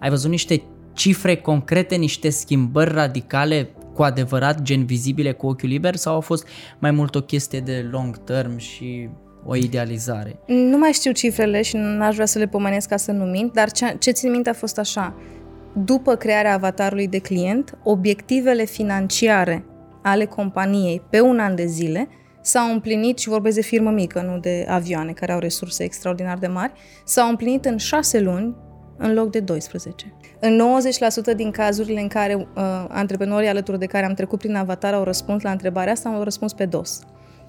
Ai văzut niște cifre concrete, niște schimbări radicale cu adevărat gen vizibile cu ochiul liber sau a fost mai mult o chestie de long term și o idealizare? Nu mai știu cifrele și n-aș vrea să le pomenesc ca să nu mint, dar ce, ce țin minte a fost așa. După crearea avatarului de client, obiectivele financiare ale companiei pe un an de zile s-au împlinit, și vorbesc de firmă mică, nu de avioane care au resurse extraordinar de mari, s-au împlinit în șase luni în loc de 12. În 90% din cazurile în care uh, antreprenorii alături de care am trecut prin avatar au răspuns la întrebarea asta, au răspuns pe dos.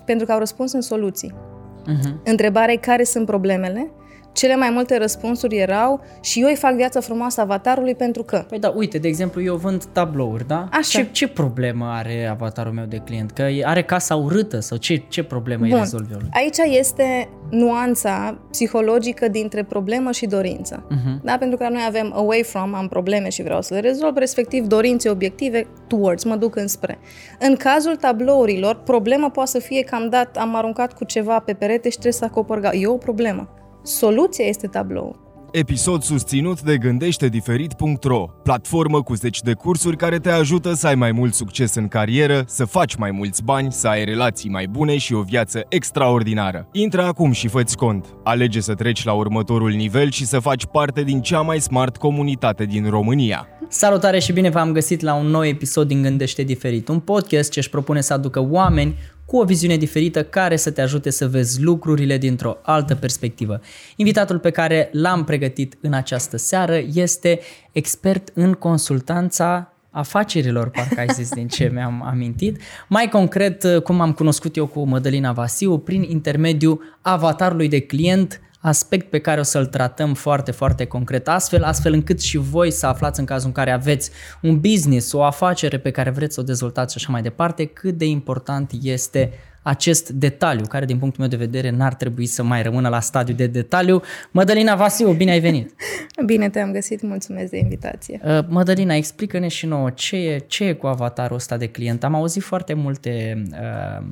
Pentru că au răspuns în soluții. Uh-huh. Întrebarea e care sunt problemele cele mai multe răspunsuri erau și eu îi fac viața frumoasă avatarului pentru că. Păi da, uite, de exemplu, eu vând tablouri, da? Așa. Ce, ce problemă are avatarul meu de client? Că are casa urâtă sau ce, ce problemă Bun. îi rezolvi eu? Aici este nuanța psihologică dintre problemă și dorință. Uh-huh. Da? Pentru că noi avem away from, am probleme și vreau să le rezolv, respectiv dorințe obiective towards, mă duc înspre. În cazul tablourilor, problema poate să fie că am dat, am aruncat cu ceva pe perete și trebuie să acopăr E o problemă. Soluția este tablou. Episod susținut de gândește-diferit.ro, platformă cu zeci de cursuri care te ajută să ai mai mult succes în carieră, să faci mai mulți bani, să ai relații mai bune și o viață extraordinară. Intră acum și fă cont. Alege să treci la următorul nivel și să faci parte din cea mai smart comunitate din România. Salutare și bine v-am găsit la un nou episod din Gândește Diferit, un podcast ce își propune să aducă oameni cu o viziune diferită care să te ajute să vezi lucrurile dintr-o altă perspectivă. Invitatul pe care l-am pregătit în această seară este expert în consultanța afacerilor, parcă ai zis din ce mi-am amintit. Mai concret, cum am cunoscut eu cu Mădălina Vasiu, prin intermediul avatarului de client, aspect pe care o să-l tratăm foarte, foarte concret astfel, astfel încât și voi să aflați în cazul în care aveți un business, o afacere pe care vreți să o dezvoltați și așa mai departe, cât de important este acest detaliu, care din punctul meu de vedere n-ar trebui să mai rămână la stadiu de detaliu. Mădălina Vasiu, bine ai venit! Bine te-am găsit, mulțumesc de invitație! Uh, Mădălina, explică-ne și nouă ce e, ce e cu avatarul ăsta de client. Am auzit foarte multe uh,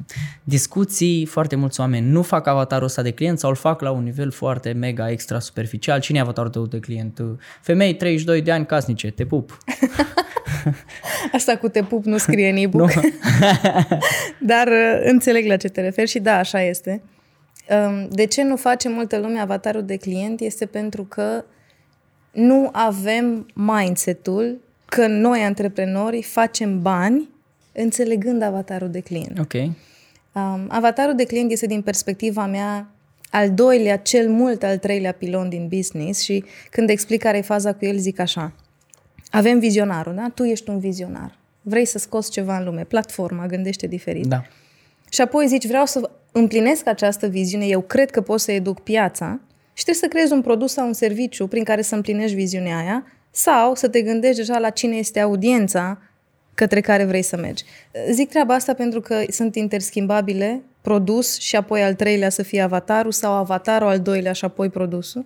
discuții, foarte mulți oameni nu fac avatarul ăsta de client sau îl fac la un nivel foarte mega extra superficial. Cine e avatarul tău de client? Femei, 32 de ani, casnice, te pup! Asta cu te pup nu scrie în e-book. Dar uh, înțeleg la ce te referi și da, așa este. Um, de ce nu face multă lume avatarul de client este pentru că nu avem mindset-ul că noi, antreprenorii, facem bani înțelegând avatarul de client. Ok. Um, avatarul de client este, din perspectiva mea, al doilea, cel mult al treilea pilon din business și când explic care e faza cu el, zic așa – avem vizionarul, da? Tu ești un vizionar. Vrei să scoți ceva în lume. Platforma gândește diferit. Da. Și apoi zici, vreau să împlinesc această viziune, eu cred că pot să educ piața și trebuie să creezi un produs sau un serviciu prin care să împlinești viziunea aia sau să te gândești deja la cine este audiența către care vrei să mergi. Zic treaba asta pentru că sunt interschimbabile, produs și apoi al treilea să fie avatarul sau avatarul al doilea și apoi produsul.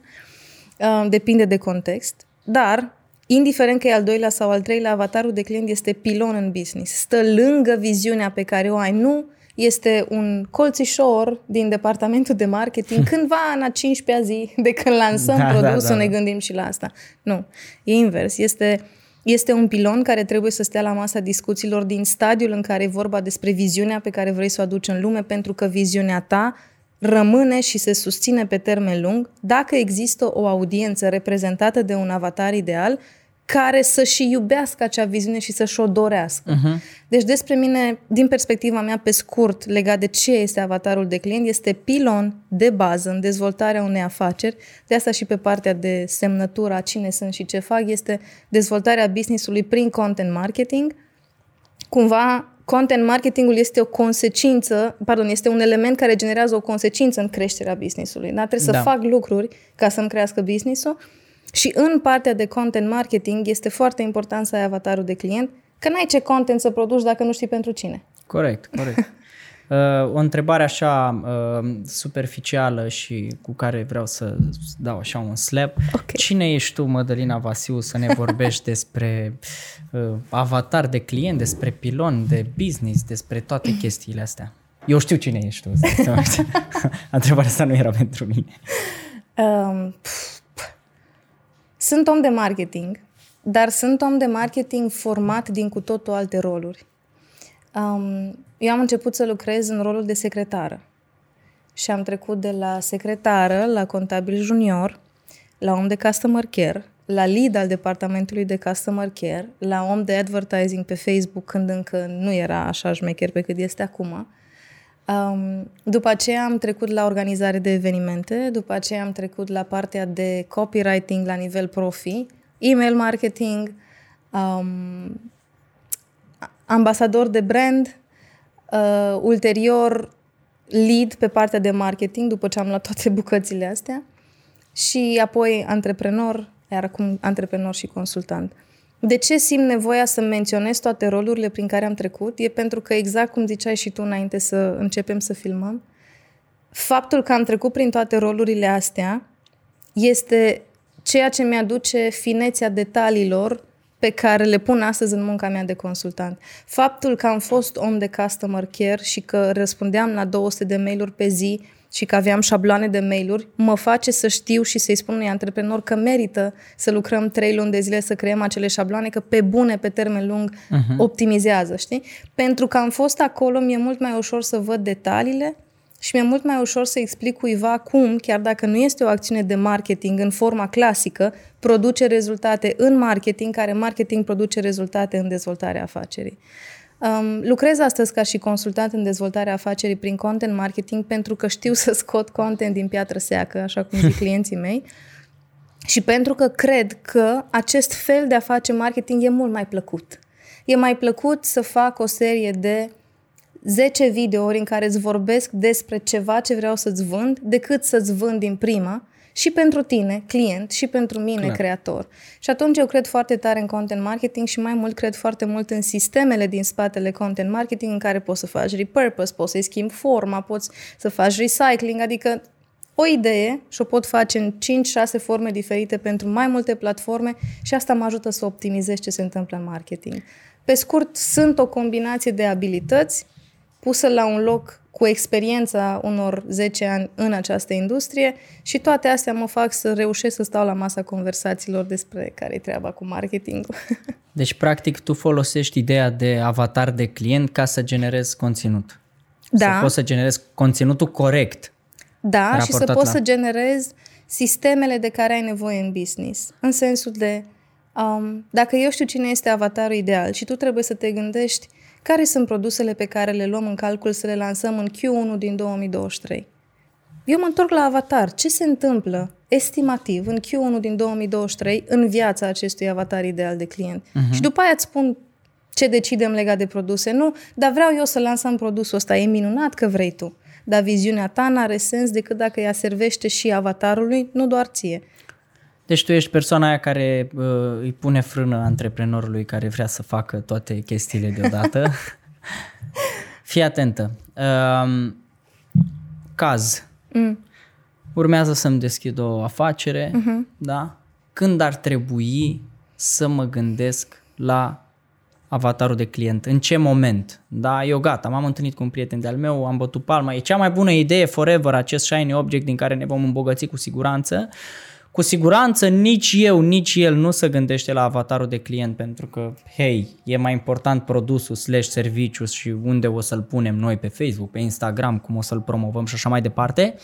Depinde de context. Dar indiferent că e al doilea sau al treilea, avatarul de client este pilon în business. Stă lângă viziunea pe care o ai. Nu este un colțișor din departamentul de marketing cândva în a 15-a zi de când lansăm da, produsul, da, da, ne gândim și la asta. Nu, e invers. Este, este un pilon care trebuie să stea la masa discuțiilor din stadiul în care e vorba despre viziunea pe care vrei să o aduci în lume, pentru că viziunea ta rămâne și se susține pe termen lung dacă există o audiență reprezentată de un avatar ideal care să și iubească acea viziune și să-și o dorească. Uh-huh. Deci despre mine, din perspectiva mea, pe scurt, legat de ce este avatarul de client, este pilon de bază în dezvoltarea unei afaceri. De asta și pe partea de semnătură a cine sunt și ce fac, este dezvoltarea business-ului prin content marketing. Cumva, content marketingul este o consecință, pardon, este un element care generează o consecință în creșterea business-ului. Da? Trebuie da. să fac lucruri ca să-mi crească business-ul și în partea de content marketing este foarte important să ai avatarul de client, că n-ai ce content să produci dacă nu știi pentru cine. Corect, corect. Uh, o întrebare așa uh, superficială și cu care vreau să dau așa un slap. Okay. Cine ești tu, Mădălina Vasiu, să ne vorbești despre uh, avatar de client, despre pilon de business, despre toate chestiile astea? Eu știu cine ești tu. Întrebarea asta nu era pentru mine. Um, sunt om de marketing, dar sunt om de marketing format din cu totul alte roluri. Um, eu am început să lucrez în rolul de secretară și am trecut de la secretară la contabil junior, la om de customer care, la lead al departamentului de customer care, la om de advertising pe Facebook când încă nu era așa șmecher pe cât este acum. Um, după aceea am trecut la organizare de evenimente, după aceea am trecut la partea de copywriting la nivel profi, email marketing, um, ambasador de brand, uh, ulterior lead pe partea de marketing după ce am luat toate bucățile astea și apoi antreprenor, iar acum antreprenor și consultant. De ce simt nevoia să menționez toate rolurile prin care am trecut? E pentru că, exact cum ziceai și tu înainte să începem să filmăm, faptul că am trecut prin toate rolurile astea este ceea ce mi-aduce finețea detaliilor pe care le pun astăzi în munca mea de consultant. Faptul că am fost om de customer care și că răspundeam la 200 de mail-uri pe zi și că aveam șabloane de mail-uri, mă face să știu și să-i spun unui antreprenor că merită să lucrăm trei luni de zile să creăm acele șabloane, că pe bune, pe termen lung, uh-huh. optimizează, știi? Pentru că am fost acolo, mi-e mult mai ușor să văd detaliile și mi-e mult mai ușor să explic cuiva cum, chiar dacă nu este o acțiune de marketing în forma clasică, produce rezultate în marketing, care marketing produce rezultate în dezvoltarea afacerii. Um, lucrez astăzi ca și consultant în dezvoltarea afacerii prin content marketing pentru că știu să scot content din piatră seacă, așa cum zic clienții mei, și pentru că cred că acest fel de a face marketing e mult mai plăcut. E mai plăcut să fac o serie de 10 videouri în care îți vorbesc despre ceva ce vreau să-ți vând, decât să-ți vând din prima și pentru tine, client, și pentru mine, Clar. creator. Și atunci eu cred foarte tare în content marketing și mai mult cred foarte mult în sistemele din spatele content marketing în care poți să faci repurpose, poți să-i schimbi forma, poți să faci recycling, adică o idee și o pot face în 5-6 forme diferite pentru mai multe platforme și asta mă ajută să optimizez ce se întâmplă în marketing. Pe scurt, sunt o combinație de abilități pusă la un loc cu experiența unor 10 ani în această industrie și toate astea mă fac să reușesc să stau la masa conversațiilor despre care e treaba cu marketingul. Deci, practic, tu folosești ideea de avatar de client ca să generezi conținut. Da. Să poți să generezi conținutul corect. Da, și să poți la... să generezi sistemele de care ai nevoie în business. În sensul de, um, dacă eu știu cine este avatarul ideal și tu trebuie să te gândești care sunt produsele pe care le luăm în calcul să le lansăm în Q1 din 2023? Eu mă întorc la avatar. Ce se întâmplă estimativ în Q1 din 2023 în viața acestui avatar ideal de client? Uh-huh. Și după aia îți spun ce decidem legat de produse. Nu, dar vreau eu să lansăm produsul ăsta. E minunat că vrei tu. Dar viziunea ta n-are sens decât dacă ea servește și avatarului, nu doar ție. Deci tu ești persoana aia care uh, îi pune frână antreprenorului care vrea să facă toate chestiile deodată. Fii atentă. Uh, caz. Mm. Urmează să-mi deschid o afacere, uh-huh. da? Când ar trebui să mă gândesc la avatarul de client? În ce moment? Da, eu gata, m-am întâlnit cu un prieten de-al meu, am bătut palma, e cea mai bună idee forever acest shiny object din care ne vom îmbogăți cu siguranță. Uh, cu siguranță nici eu, nici el nu se gândește la avatarul de client pentru că, hei, e mai important produsul slash serviciu și unde o să-l punem noi pe Facebook, pe Instagram, cum o să-l promovăm și așa mai departe.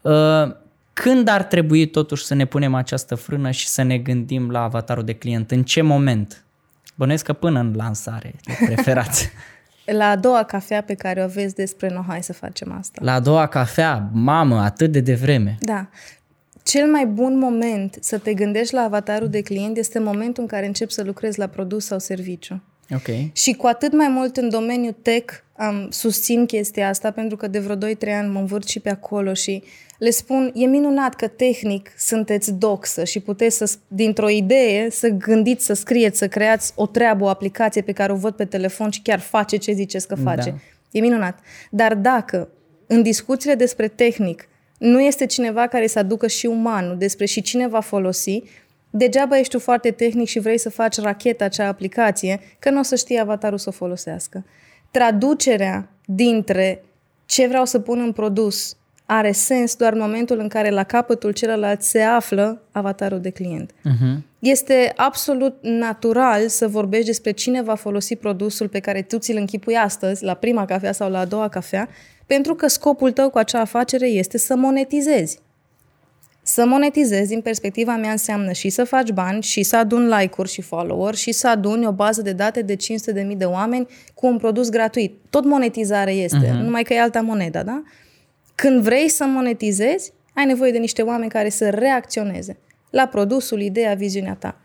Uh, când ar trebui totuși să ne punem această frână și să ne gândim la avatarul de client? În ce moment? Bănuiesc că până în lansare, preferați. La a doua cafea pe care o vezi despre noi, hai să facem asta. La a doua cafea, mamă, atât de devreme. Da. Cel mai bun moment să te gândești la avatarul de client este momentul în care începi să lucrezi la produs sau serviciu. Okay. Și cu atât mai mult în domeniul tech am susțin chestia asta pentru că de vreo 2-3 ani mă învârt și pe acolo și le spun, e minunat că tehnic sunteți doxă și puteți să, dintr-o idee, să gândiți, să scrieți, să creați o treabă, o aplicație pe care o văd pe telefon și chiar face ce ziceți că face. Da. E minunat. Dar dacă în discuțiile despre tehnic nu este cineva care să aducă și umanul despre și cine va folosi, degeaba ești tu foarte tehnic și vrei să faci racheta, acea aplicație, că nu o să știi avatarul să o folosească. Traducerea dintre ce vreau să pun în produs, are sens doar în momentul în care la capătul celălalt se află avatarul de client. Uh-huh. Este absolut natural să vorbești despre cine va folosi produsul pe care tu ți-l închipui astăzi, la prima cafea sau la a doua cafea, pentru că scopul tău cu acea afacere este să monetizezi. Să monetizezi, din perspectiva mea, înseamnă și să faci bani, și să aduni like-uri și follower, și să aduni o bază de date de 500.000 de oameni cu un produs gratuit. Tot monetizare este, uh-huh. numai că e alta monedă, da? Când vrei să monetizezi, ai nevoie de niște oameni care să reacționeze la produsul, ideea, viziunea ta.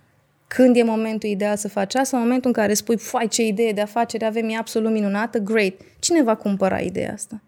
Când e momentul ideal să faci asta? În momentul în care spui, fai ce idee de afacere avem, e absolut minunată, great. Cine va cumpăra ideea asta?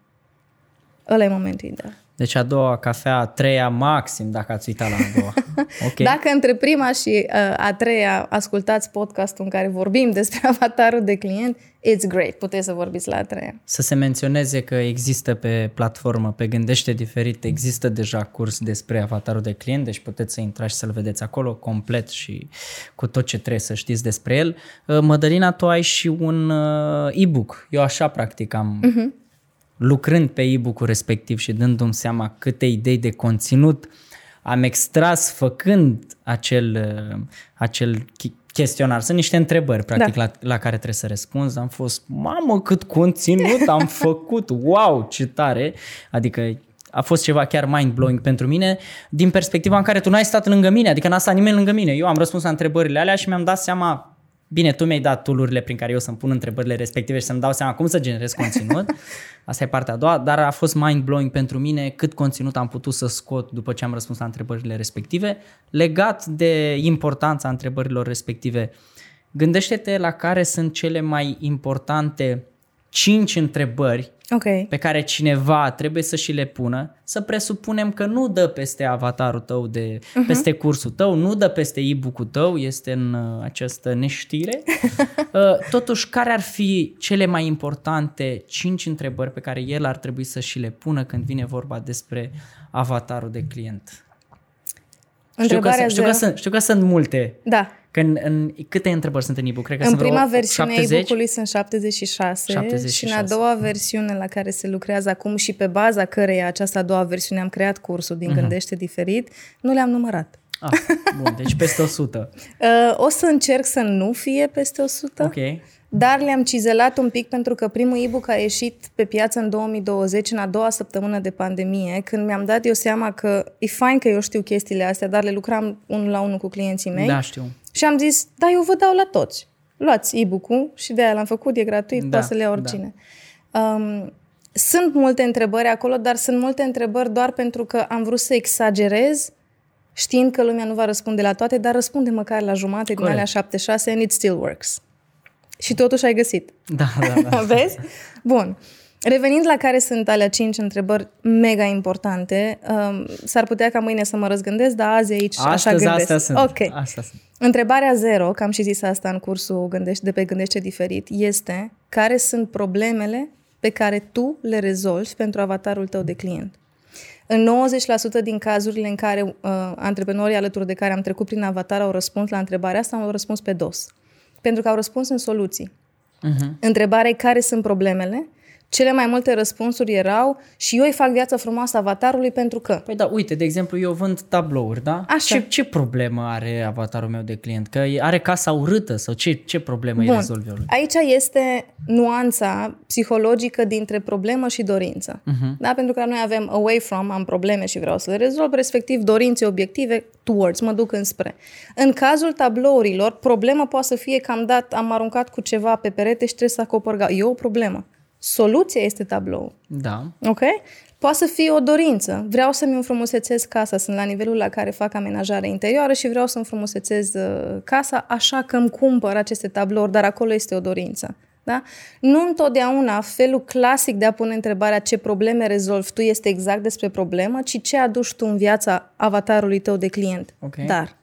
Ăla e momentul ideal. Deci a doua cafea, a treia maxim, dacă ați uitat la a doua. Okay. Dacă între prima și uh, a treia ascultați podcastul în care vorbim despre avatarul de client, it's great, puteți să vorbiți la a treia. Să se menționeze că există pe platformă, pe Gândește Diferit, există deja curs despre avatarul de client, deci puteți să intrați și să-l vedeți acolo complet și cu tot ce trebuie să știți despre el. Uh, Mădălina, tu ai și un uh, e-book. Eu așa practic am... Uh-huh lucrând pe e-book-ul respectiv și dându-mi seama câte idei de conținut am extras făcând acel, uh, acel chestionar. Sunt niște întrebări, practic, da. la, la care trebuie să răspunzi. Am fost, mamă, cât conținut am făcut! Wow, ce tare! Adică a fost ceva chiar mind-blowing pentru mine, din perspectiva în care tu n-ai stat lângă mine, adică n-a stat nimeni lângă mine. Eu am răspuns la întrebările alea și mi-am dat seama Bine, tu mi-ai dat tool prin care eu să-mi pun întrebările respective și să-mi dau seama cum să generez conținut. Asta e partea a doua, dar a fost mind-blowing pentru mine cât conținut am putut să scot după ce am răspuns la întrebările respective. Legat de importanța întrebărilor respective, gândește-te la care sunt cele mai importante cinci întrebări okay. pe care cineva trebuie să și le pună, să presupunem că nu dă peste avatarul tău, de, uh-huh. peste cursul tău, nu dă peste e-book-ul tău, este în uh, această neștire. uh, totuși, care ar fi cele mai importante cinci întrebări pe care el ar trebui să și le pună când vine vorba despre avatarul de client? Știu că, știu, că sunt, știu că sunt multe. Da. Că în, în, câte întrebări sunt în e-book? Cred că în sunt prima vreo versiune 70? e-book-ului sunt 76, 76 și în a doua versiune la care se lucrează acum și pe baza căreia această a doua versiune am creat cursul din uh-huh. Gândește Diferit, nu le-am numărat. Ah, bun, deci peste 100. uh, o să încerc să nu fie peste 100. Ok. Dar le-am cizelat un pic pentru că primul e-book a ieșit pe piață în 2020, în a doua săptămână de pandemie, când mi-am dat eu seama că e fain că eu știu chestiile astea, dar le lucram unul la unul cu clienții mei. Da, știu. Și am zis, da, eu vă dau la toți. Luați e-book-ul și de aia l-am făcut, e gratuit, da, poate să le ia oricine. Da. Um, sunt multe întrebări acolo, dar sunt multe întrebări doar pentru că am vrut să exagerez, știind că lumea nu va răspunde la toate, dar răspunde măcar la jumate Corect. din alea 76 and it still works. Și totuși ai găsit. Da, da, da. Vezi? Bun. Revenind la care sunt alea cinci întrebări mega importante, um, s-ar putea ca mâine să mă răzgândesc, dar azi aici Astăzi așa gândesc. astea sunt. Ok. Astea sunt. Întrebarea zero, că am și zis asta în cursul Gândește, de pe Gândește Diferit, este care sunt problemele pe care tu le rezolvi pentru avatarul tău de client. În 90% din cazurile în care uh, antreprenorii alături de care am trecut prin avatar au răspuns la întrebarea asta, au răspuns pe dos. Pentru că au răspuns în soluții. Uh-huh. Întrebarea e care sunt problemele cele mai multe răspunsuri erau și eu îi fac viața frumoasă avatarului pentru că. Păi da, uite, de exemplu, eu vând tablouri, da? Așa. Ce, ce problemă are avatarul meu de client? Că are casa urâtă sau ce, ce problemă Bun. îi rezolvi eu? Aici este nuanța psihologică dintre problemă și dorință. Uh-huh. Da? Pentru că noi avem away from, am probleme și vreau să le rezolv, respectiv dorințe obiective towards, mă duc înspre. În cazul tablourilor, problema poate să fie că am dat, am aruncat cu ceva pe perete și trebuie să acopăr E o problemă. Soluția este tablou. Da. Ok? Poate să fie o dorință. Vreau să-mi înfrumusețez casa, sunt la nivelul la care fac amenajare interioară și vreau să înfrumusețez uh, casa, așa că îmi cumpăr aceste tablouri, dar acolo este o dorință. Da? Nu întotdeauna felul clasic de a pune întrebarea ce probleme rezolvi tu este exact despre problemă, ci ce aduci tu în viața avatarului tău de client. Okay. Dar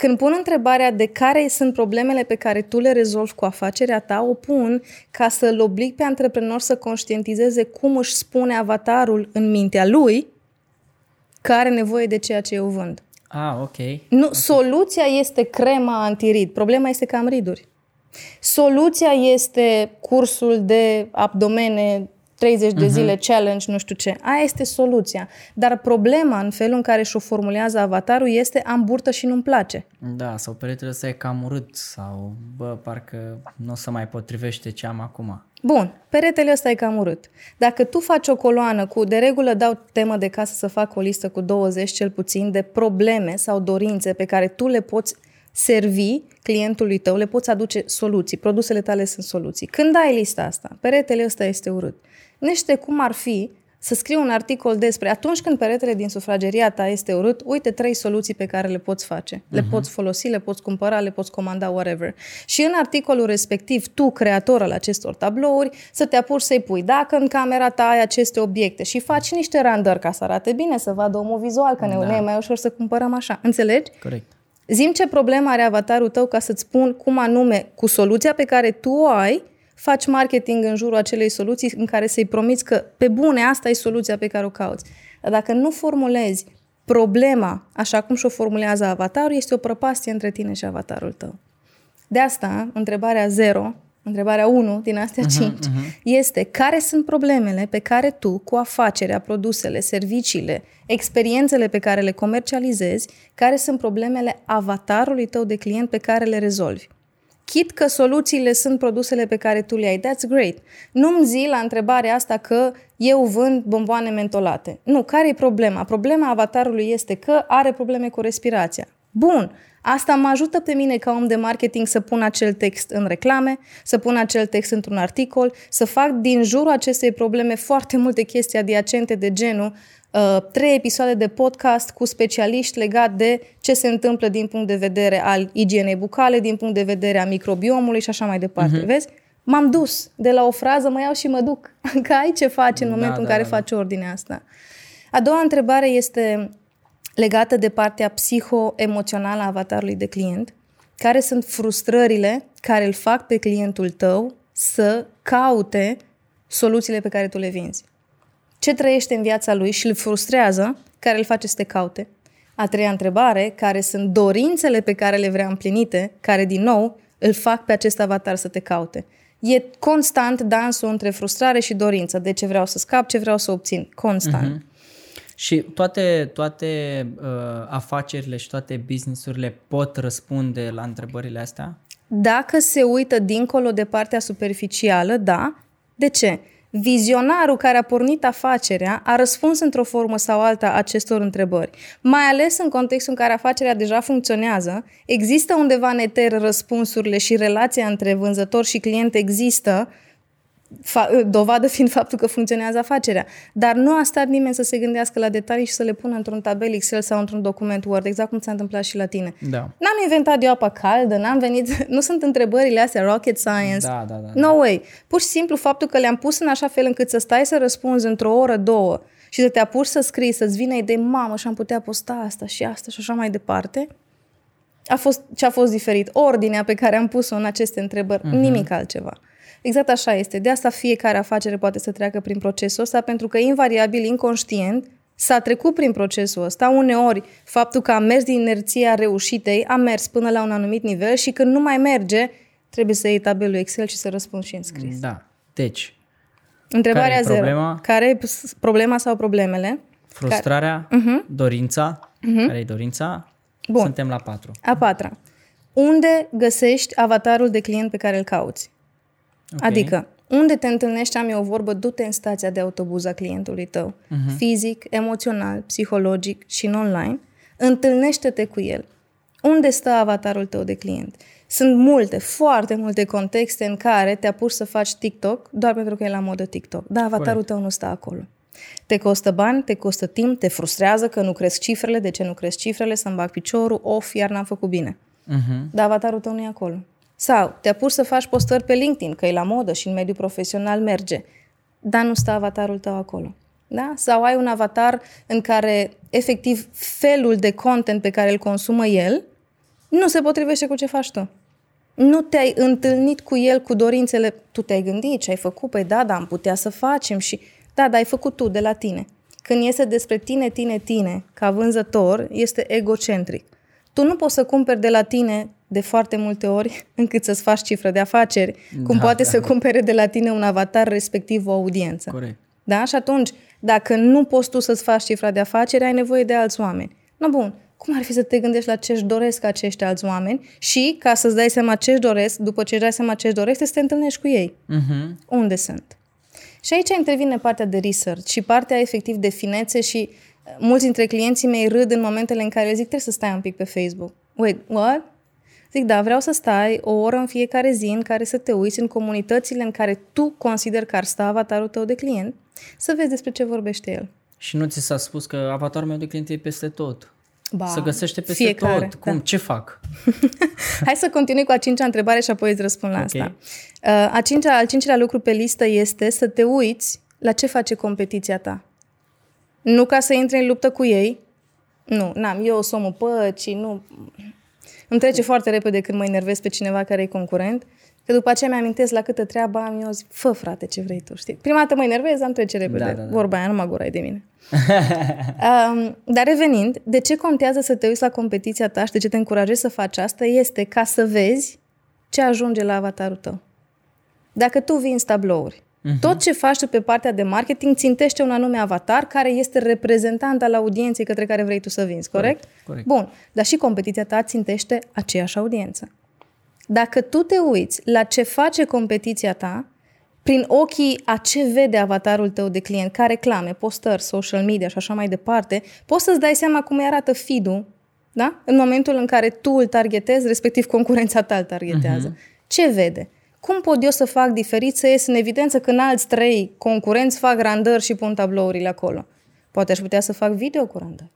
când pun întrebarea de care sunt problemele pe care tu le rezolvi cu afacerea ta, o pun ca să-l oblig pe antreprenor să conștientizeze cum își spune avatarul în mintea lui că are nevoie de ceea ce eu vând. Ah, ok. Nu, okay. Soluția este crema antirid. Problema este că am riduri. Soluția este cursul de abdomene 30 de zile challenge, nu știu ce. Aia este soluția. Dar problema în felul în care și-o formulează avatarul este am burtă și nu-mi place. Da, sau peretele ăsta e cam urât sau, bă, parcă nu o să mai potrivește ce am acum. Bun, peretele ăsta e cam urât. Dacă tu faci o coloană cu, de regulă dau temă de casă să fac o listă cu 20 cel puțin de probleme sau dorințe pe care tu le poți servi clientului tău, le poți aduce soluții, produsele tale sunt soluții. Când ai lista asta, peretele ăsta este urât. Nește cum ar fi să scriu un articol despre atunci când peretele din sufrageria ta este urât, uite trei soluții pe care le poți face. Le uh-huh. poți folosi, le poți cumpăra, le poți comanda, whatever. Și în articolul respectiv, tu, creator al acestor tablouri, să te apuci să-i pui dacă în camera ta ai aceste obiecte și faci niște render ca să arate bine, să vadă omul vizual, că ne da. e mai ușor să cumpărăm așa. Înțelegi? Corect. Zim ce problemă are avatarul tău ca să-ți spun cum anume, cu soluția pe care tu o ai, faci marketing în jurul acelei soluții în care să-i promiți că, pe bune, asta e soluția pe care o cauți. Dar dacă nu formulezi problema așa cum și-o formulează avatarul, este o prăpastie între tine și avatarul tău. De asta, întrebarea 0, întrebarea 1 din astea 5, uh-huh, uh-huh. este care sunt problemele pe care tu, cu afacerea, produsele, serviciile, experiențele pe care le comercializezi, care sunt problemele avatarului tău de client pe care le rezolvi. Chit că soluțiile sunt produsele pe care tu le ai. That's great. Nu-mi zi la întrebarea asta că eu vând bomboane mentolate. Nu, care e problema? Problema avatarului este că are probleme cu respirația. Bun, Asta mă ajută pe mine ca om de marketing să pun acel text în reclame, să pun acel text într-un articol, să fac din jurul acestei probleme foarte multe chestii adiacente de genul uh, trei episoade de podcast cu specialiști legat de ce se întâmplă din punct de vedere al igienei bucale, din punct de vedere a microbiomului și așa mai departe. Uh-huh. Vezi? M-am dus de la o frază, mă iau și mă duc. Că ai ce faci în da, momentul da, în care da, da. faci ordinea asta. A doua întrebare este legată de partea psiho-emoțională a avatarului de client, care sunt frustrările care îl fac pe clientul tău să caute soluțiile pe care tu le vinzi. Ce trăiește în viața lui și îl frustrează, care îl face să te caute. A treia întrebare, care sunt dorințele pe care le vrea împlinite, care din nou îl fac pe acest avatar să te caute. E constant dansul între frustrare și dorință. De ce vreau să scap, ce vreau să obțin. Constant. Uh-huh. Și toate, toate uh, afacerile și toate businessurile pot răspunde la întrebările astea? Dacă se uită dincolo de partea superficială, da. De ce? Vizionarul care a pornit afacerea a răspuns într-o formă sau alta acestor întrebări. Mai ales în contextul în care afacerea deja funcționează, există undeva în eter răspunsurile și relația între vânzător și client există, fa- dovadă fiind faptul că funcționează afacerea. Dar nu a stat nimeni să se gândească la detalii și să le pună într-un tabel Excel sau într-un document Word, exact cum s-a întâmplat și la tine. Da. N-am inventat eu apa caldă, n-am venit, nu sunt întrebările astea rocket science. Da, da, da. No way. Pur și simplu faptul că le-am pus în așa fel încât să stai să răspunzi într-o oră, două și să te apuci să scrii, să-ți vină idei, mamă, și am putea posta asta și asta și așa mai departe, a fost ce a fost diferit. Ordinea pe care am pus-o în aceste întrebări, uh-huh. nimic altceva. Exact așa este. De asta fiecare afacere poate să treacă prin procesul ăsta, pentru că invariabil, inconștient, s-a trecut prin procesul ăsta. Uneori, faptul că a mers din inerția reușitei, a mers până la un anumit nivel și când nu mai merge, trebuie să iei tabelul Excel și să răspunzi și în scris. Da. Deci, Întrebarea care zero. Problema? Care e problema sau problemele? Frustrarea, care... uh-huh. dorința. Uh-huh. Care e dorința? Bun. Suntem la patru. A patra. Unde găsești avatarul de client pe care îl cauți? Okay. Adică, unde te întâlnești, am eu o vorbă, du-te în stația de autobuz a clientului tău, uh-huh. fizic, emoțional, psihologic și în online, întâlnește-te cu el. Unde stă avatarul tău de client? Sunt multe, foarte multe contexte în care te apuci să faci TikTok doar pentru că e la modă TikTok. Da, avatarul Corect. tău nu stă acolo. Te costă bani, te costă timp, te frustrează că nu cresc cifrele, de ce nu cresc cifrele, să-mi bag piciorul, of, iar n-am făcut bine. Uh-huh. Dar avatarul tău nu e acolo. Sau te apuci să faci postări pe LinkedIn, că e la modă și în mediul profesional merge, dar nu stă avatarul tău acolo. Da? Sau ai un avatar în care, efectiv, felul de content pe care îl consumă el nu se potrivește cu ce faci tu. Nu te-ai întâlnit cu el cu dorințele, tu te-ai gândit ce ai făcut, păi da, da, am putea să facem și da, da, ai făcut tu de la tine. Când iese despre tine, tine, tine, ca vânzător, este egocentric. Tu nu poți să cumperi de la tine de foarte multe ori încât să-ți faci cifră de afaceri, cum Da, poate da. să cumpere de la tine un avatar, respectiv o audiență. Corect. Da? Și atunci, dacă nu poți tu să-ți faci cifra de afaceri, ai nevoie de alți oameni. No, bun. Cum ar fi să te gândești la ce își doresc acești alți oameni și, ca să-ți dai seama ce își doresc, după ce își dai seama ce își doresc, să te întâlnești cu ei. Mhm. Unde sunt? Și aici intervine partea de research și partea efectiv de finețe și uh, mulți dintre clienții mei râd în momentele în care le zic trebuie să stai un pic pe Facebook. Wait, what? Zic, da, vreau să stai o oră în fiecare zi în care să te uiți în comunitățile în care tu consider că ar sta avatarul tău de client, să vezi despre ce vorbește el. Și nu ți s-a spus că avatarul meu de client e peste tot. Ba, să găsește peste fiecare, tot. Cum? da. Ce fac? Hai să continui cu a cincea întrebare și apoi îți răspund la Ok. asta. Uh, A cincea, al cincilea lucru pe listă este să te uiți la ce face competiția ta. Nu ca să intri în luptă cu ei. Nu, n-am, eu sunt omul păcii, nu. Îmi trece foarte repede când mă enervez pe cineva care e concurent, că după aceea mi-amintesc la câtă treabă am, eu zic, fă frate ce vrei tu, știi? Prima dată mă enervez, am trece repede. Da, da, da. Vorba aia, nu mă gurai de mine. Um, dar revenind, de ce contează să te uiți la competiția ta și de ce te încurajezi să faci asta este ca să vezi ce ajunge la avatarul tău. Dacă tu vinzi tablouri, uh-huh. tot ce faci tu pe partea de marketing țintește un anume avatar care este reprezentant al audienței către care vrei tu să vinzi, corect? corect. Bun, dar și competiția ta țintește aceeași audiență. Dacă tu te uiți la ce face competiția ta, prin ochii a ce vede avatarul tău de client, ca reclame, postări, social media și așa mai departe, poți să-ți dai seama cum îi arată feed da? în momentul în care tu îl targetezi, respectiv concurența ta îl targetează. Uh-huh. Ce vede? Cum pot eu să fac diferit să ies în evidență când alți trei concurenți fac randări și pun tablourile acolo? Poate aș putea să fac video cu randări.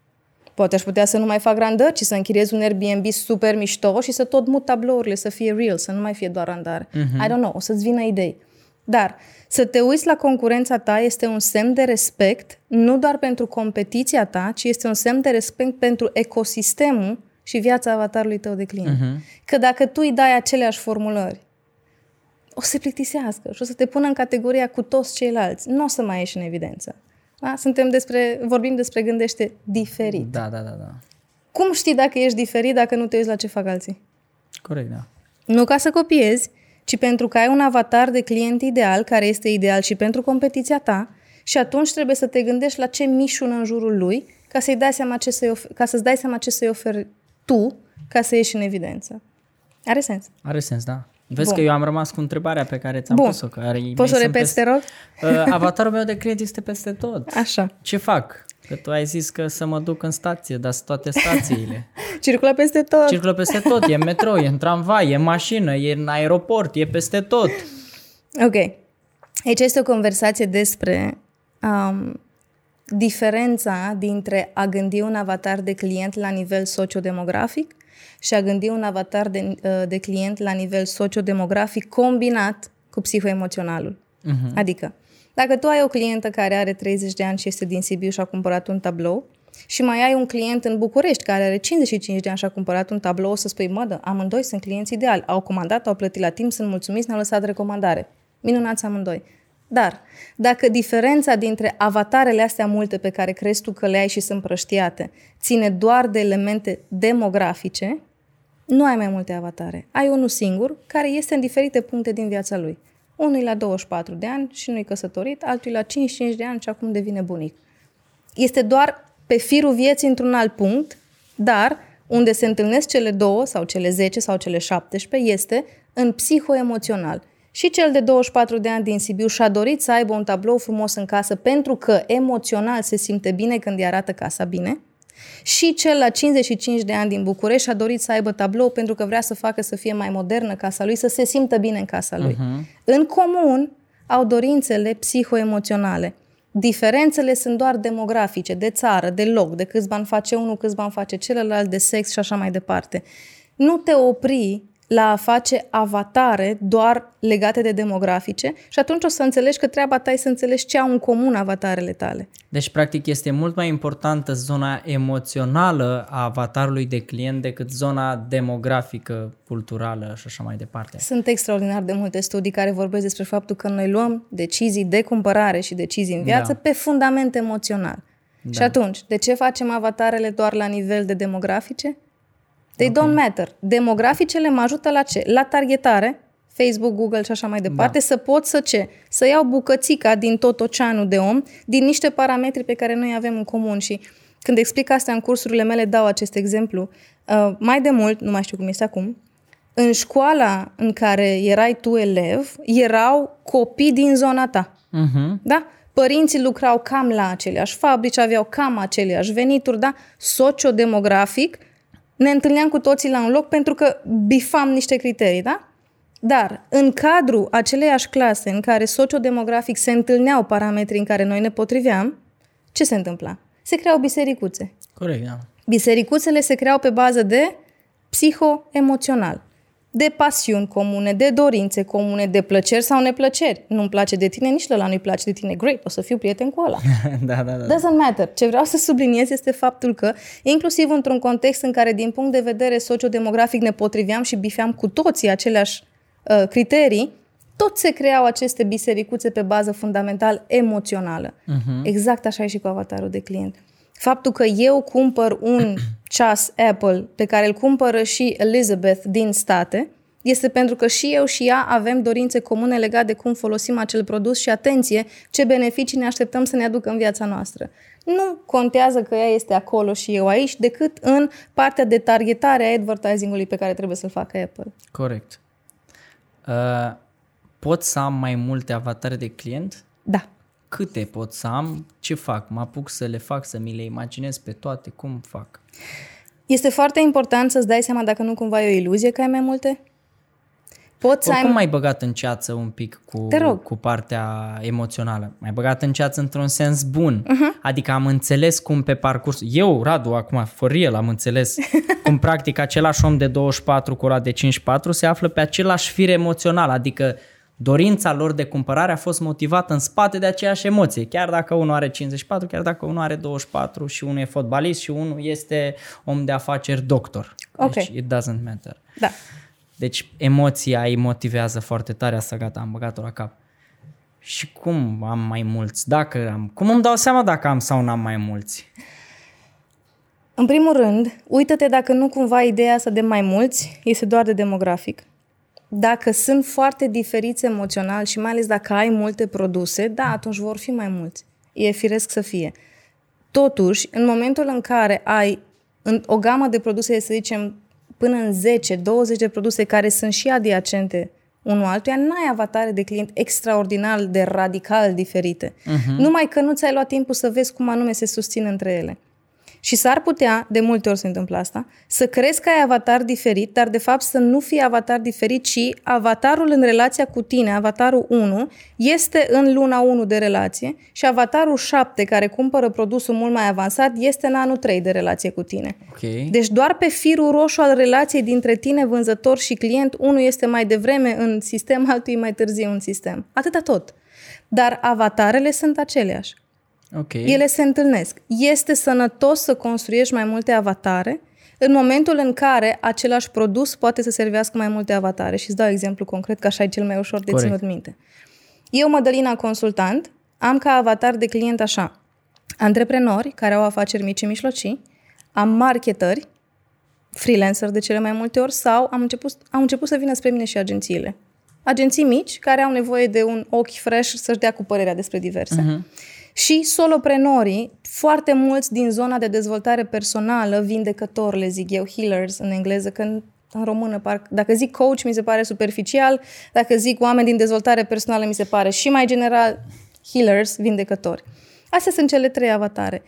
Poate aș putea să nu mai fac randări, ci să închiriez un Airbnb super mișto și să tot mut tablourile, să fie real, să nu mai fie doar randare. Uh-huh. I don't know, o să-ți vină idei. Dar să te uiți la concurența ta este un semn de respect, nu doar pentru competiția ta, ci este un semn de respect pentru ecosistemul și viața avatarului tău de client. Uh-huh. Că dacă tu îi dai aceleași formulări, o să se plictisească și o să te pună în categoria cu toți ceilalți. Nu o să mai ieși în evidență. Da? Suntem despre, vorbim despre gândește diferit. Da, da, da, da. Cum știi dacă ești diferit dacă nu te uiți la ce fac alții? Corect, da. Nu ca să copiezi, ci pentru că ai un avatar de client ideal, care este ideal și pentru competiția ta, și atunci trebuie să te gândești la ce mișună în jurul lui ca, să-i dai seama ce să-i ofer- ca să-ți dai seama ce să-i oferi tu ca să ieși în evidență. Are sens. Are sens, da. Vezi Bun. că eu am rămas cu întrebarea pe care ți-am Bun. pus-o. Care Poți să o repeți, te rog? Uh, avatarul meu de client este peste tot. Așa. Ce fac? Că tu ai zis că să mă duc în stație, dar sunt toate stațiile. Circulă peste tot. Circulă peste tot, e în metrou, e în tramvai, e în mașină, e în aeroport, e peste tot. Ok. Aici este o conversație despre um, diferența dintre a gândi un avatar de client la nivel sociodemografic și a gândi un avatar de, uh, de client la nivel sociodemografic combinat cu psihoemoționalul. Uh-huh. Adică, dacă tu ai o clientă care are 30 de ani și este din Sibiu și a cumpărat un tablou și mai ai un client în București care are 55 de ani și a cumpărat un tablou, o să spui, mă, dă, amândoi sunt clienți ideali, au comandat, au plătit la timp, sunt mulțumiți, ne-au lăsat recomandare. Minunați amândoi. Dar, dacă diferența dintre avatarele astea multe pe care crezi tu că le ai și sunt prăștiate ține doar de elemente demografice, nu ai mai multe avatare. Ai unul singur care este în diferite puncte din viața lui. Unul e la 24 de ani și nu-i căsătorit, altul e la 55 de ani și acum devine bunic. Este doar pe firul vieții într-un alt punct, dar unde se întâlnesc cele două sau cele 10 sau cele 17 este în psihoemoțional. Și cel de 24 de ani din Sibiu și-a dorit să aibă un tablou frumos în casă pentru că emoțional se simte bine când îi arată casa bine. Și cel la 55 de ani din București și-a dorit să aibă tablou pentru că vrea să facă să fie mai modernă casa lui, să se simtă bine în casa lui. Uh-huh. În comun au dorințele psihoemoționale. Diferențele sunt doar demografice, de țară, de loc, de câți bani face unul, câți bani face celălalt, de sex și așa mai departe. Nu te opri la a face avatare doar legate de demografice și atunci o să înțelegi că treaba ta e să înțelegi ce au în comun avatarele tale. Deci, practic, este mult mai importantă zona emoțională a avatarului de client decât zona demografică, culturală și așa mai departe. Sunt extraordinar de multe studii care vorbesc despre faptul că noi luăm decizii de cumpărare și decizii în viață Da. pe fundament emoțional. Și atunci, de ce facem avatarele doar la nivel de demografice? They okay. don't matter. Demograficele mă ajută la ce? La targetare, Facebook, Google și așa mai departe, da. să pot să ce? Să iau bucățica din tot oceanul de om, din niște parametri pe care noi avem în comun și când explic asta în cursurile mele, dau acest exemplu. Uh, mai de mult, nu mai știu cum este acum, în școala în care erai tu elev, erau copii din zona ta. Uh-huh. Da? Părinții lucrau cam la aceleași fabrici, aveau cam aceleași venituri, da? Sociodemografic, ne întâlneam cu toții la un loc pentru că bifam niște criterii, da? Dar în cadrul aceleiași clase în care sociodemografic se întâlneau parametrii în care noi ne potriveam, ce se întâmpla? Se creau bisericuțe. Corect, da. Bisericuțele se creau pe bază de psiho-emoțional de pasiuni comune, de dorințe comune, de plăceri sau neplăceri. Nu-mi place de tine, nici la nu-i place de tine. Great, o să fiu prieten cu ăla. da, da, da. Doesn't matter. Ce vreau să subliniez este faptul că, inclusiv într-un context în care, din punct de vedere sociodemografic, ne potriveam și bifeam cu toții aceleași uh, criterii, tot se creau aceste bisericuțe pe bază fundamental emoțională. Uh-huh. Exact așa e și cu avatarul de client. Faptul că eu cumpăr un ceas Apple pe care îl cumpără și Elizabeth din state, este pentru că și eu și ea avem dorințe comune legate de cum folosim acel produs și atenție, ce beneficii ne așteptăm să ne aducă în viața noastră. Nu contează că ea este acolo și eu aici, decât în partea de targetare a advertisingului pe care trebuie să-l facă Apple. Corect. Uh, pot să am mai multe avatare de client? Da câte pot să am, ce fac? Mă apuc să le fac, să mi le imaginez pe toate, cum fac? Este foarte important să-ți dai seama dacă nu cumva e o iluzie că ai mai multe. Poți Oricum ai... mai băgat în ceață un pic cu, Te rog. cu partea emoțională. Mai băgat în ceață într-un sens bun. Uh-huh. Adică am înțeles cum pe parcurs... Eu, Radu, acum, for real, am înțeles cum practic același om de 24 cu ăla de 54 se află pe același fir emoțional. Adică dorința lor de cumpărare a fost motivată în spate de aceeași emoție, chiar dacă unul are 54, chiar dacă unul are 24 și unul e fotbalist și unul este om de afaceri doctor. Ok. Deci it doesn't matter. Da. Deci emoția îi motivează foarte tare, asta gata, am băgat-o la cap. Și cum am mai mulți? Dacă am, cum îmi dau seama dacă am sau n-am mai mulți? În primul rând, uită-te dacă nu cumva ideea asta de mai mulți este doar de demografic dacă sunt foarte diferiți emoțional și mai ales dacă ai multe produse, da, atunci vor fi mai mulți. E firesc să fie. Totuși, în momentul în care ai în o gamă de produse, să zicem, până în 10-20 de produse care sunt și adiacente unul altuia, n-ai avatare de client extraordinar de radical diferite. Uh-huh. Numai că nu ți-ai luat timpul să vezi cum anume se susțin între ele. Și s-ar putea, de multe ori se întâmplă asta, să crezi că ai avatar diferit, dar de fapt să nu fie avatar diferit, ci avatarul în relația cu tine, avatarul 1, este în luna 1 de relație și avatarul 7, care cumpără produsul mult mai avansat, este în anul 3 de relație cu tine. Okay. Deci doar pe firul roșu al relației dintre tine, vânzător și client, unul este mai devreme în sistem, altul e mai târziu în sistem. Atâta tot. Dar avatarele sunt aceleași. Okay. Ele se întâlnesc. Este sănătos să construiești mai multe avatare în momentul în care același produs poate să servească mai multe avatare. Și îți dau exemplu concret, că așa e cel mai ușor de Corect. ținut minte. Eu, Mădălina Consultant, am ca avatar de client așa. Antreprenori care au afaceri mici și mijlocii, am marketeri, freelancer de cele mai multe ori, sau am început, am început să vină spre mine și agențiile. Agenții mici care au nevoie de un ochi fresh să-și dea cu părerea despre diverse. Uh-huh. Și soloprenorii, foarte mulți din zona de dezvoltare personală, vindecători, le zic eu, healers în engleză, că în, în română, parc, dacă zic coach, mi se pare superficial, dacă zic oameni din dezvoltare personală, mi se pare și mai general healers, vindecători. Astea sunt cele trei avatare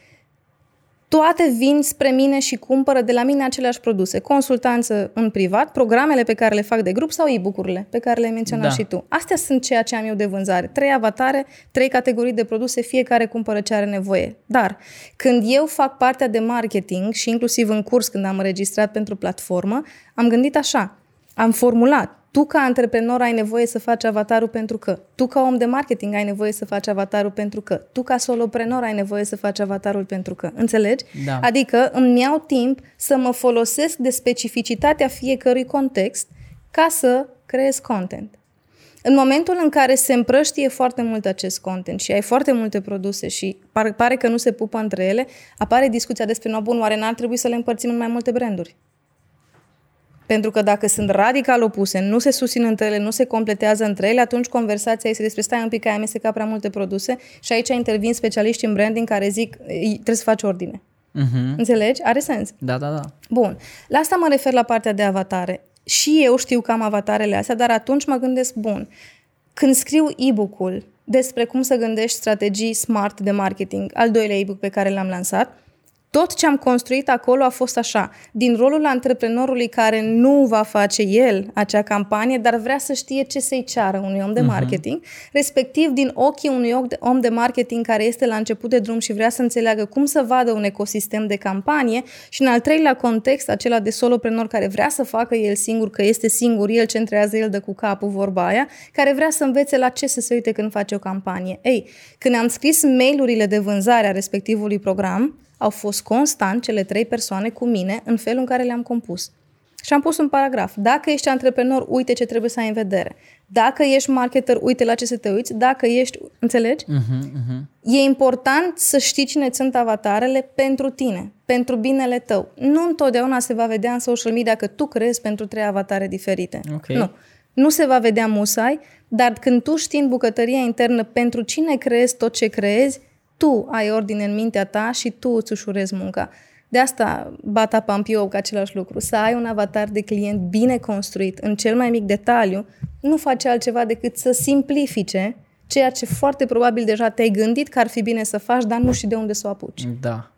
toate vin spre mine și cumpără de la mine aceleași produse. Consultanță în privat, programele pe care le fac de grup sau e-book-urile pe care le-ai menționat da. și tu. Astea sunt ceea ce am eu de vânzare. Trei avatare, trei categorii de produse, fiecare cumpără ce are nevoie. Dar când eu fac partea de marketing și inclusiv în curs când am înregistrat pentru platformă, am gândit așa, am formulat tu ca antreprenor ai nevoie să faci avatarul pentru că. Tu ca om de marketing ai nevoie să faci avatarul pentru că. Tu ca soloprenor ai nevoie să faci avatarul pentru că. Înțelegi? Da. Adică îmi iau timp să mă folosesc de specificitatea fiecărui context ca să creez content. În momentul în care se împrăștie foarte mult acest content și ai foarte multe produse și pare, pare că nu se pupă între ele, apare discuția despre, no, bun, oare n-ar trebui să le împărțim în mai multe branduri? Pentru că dacă sunt radical opuse, nu se susțin între ele, nu se completează între ele, atunci conversația este despre stai un pic că ai amestecat prea multe produse și aici intervin specialiști în branding care zic trebuie să faci ordine. Mhm. Înțelegi? Are sens. Da, da, da. Bun. La asta mă refer la partea de avatare. Și eu știu că am avatarele astea, dar atunci mă gândesc, bun, când scriu e-book-ul despre cum să gândești strategii smart de marketing, al doilea e-book pe care l-am lansat, tot ce am construit acolo a fost așa, din rolul antreprenorului care nu va face el acea campanie, dar vrea să știe ce să-i ceară unui om de marketing, uh-huh. respectiv din ochii unui om de marketing care este la început de drum și vrea să înțeleagă cum să vadă un ecosistem de campanie și în al treilea context, acela de soloprenor care vrea să facă el singur, că este singur, el centrează, el dă cu capul vorba aia, care vrea să învețe la ce să se uite când face o campanie. Ei, când am scris mail-urile de vânzare a respectivului program, au fost constant cele trei persoane cu mine în felul în care le-am compus. Și am pus un paragraf. Dacă ești antreprenor, uite ce trebuie să ai în vedere. Dacă ești marketer, uite la ce să te uiți. Dacă ești... Înțelegi? Uh-huh, uh-huh. E important să știi cine sunt avatarele pentru tine, pentru binele tău. Nu întotdeauna se va vedea în social media că tu crezi pentru trei avatare diferite. Ok. Nu. Nu se va vedea musai, dar când tu știi în bucătăria internă pentru cine creezi tot ce creezi, tu ai ordine în mintea ta și tu îți ușurezi munca. De asta bata pampio ca același lucru. Să ai un avatar de client bine construit, în cel mai mic detaliu, nu face altceva decât să simplifice ceea ce foarte probabil deja te-ai gândit că ar fi bine să faci, dar nu știi de unde să o apuci. Da.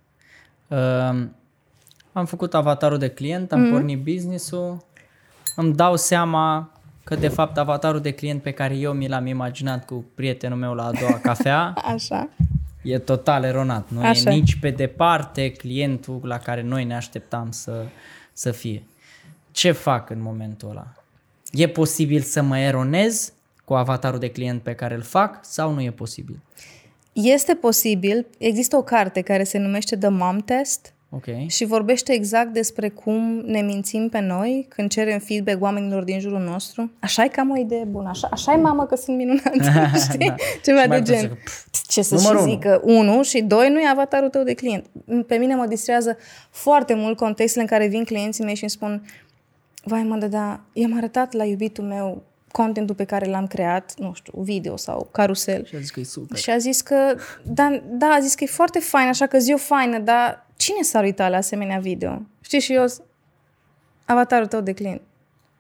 Um, am făcut avatarul de client, am mm-hmm. pornit business-ul, îmi dau seama că de fapt avatarul de client pe care eu mi l-am imaginat cu prietenul meu la a doua cafea Așa. E total eronat. Nu Așa. e nici pe departe clientul la care noi ne așteptam să, să fie. Ce fac în momentul ăla? E posibil să mă eronez cu avatarul de client pe care îl fac sau nu e posibil? Este posibil, există o carte care se numește The Mom Test Ok. și vorbește exact despre cum ne mințim pe noi când cerem feedback oamenilor din jurul nostru. Așa e cam o idee bună, așa, așa e mamă că sunt minunat, știi? Da. Ceva Și mai de puțin gen. că, pf, Ce să numărul și unu. zică, unu și doi, nu e avatarul tău de client. Pe mine mă distrează foarte mult contextele în care vin clienții mei și îmi spun vai mă, dar da, i-am arătat la iubitul meu contentul pe care l-am creat, nu știu, video sau carusel. Și a zis că e super. Și a zis că, da, da, a zis că e foarte fain, așa că zi o faină, dar cine s-ar uita la asemenea video? Știi, și eu, s- avatarul tău de client.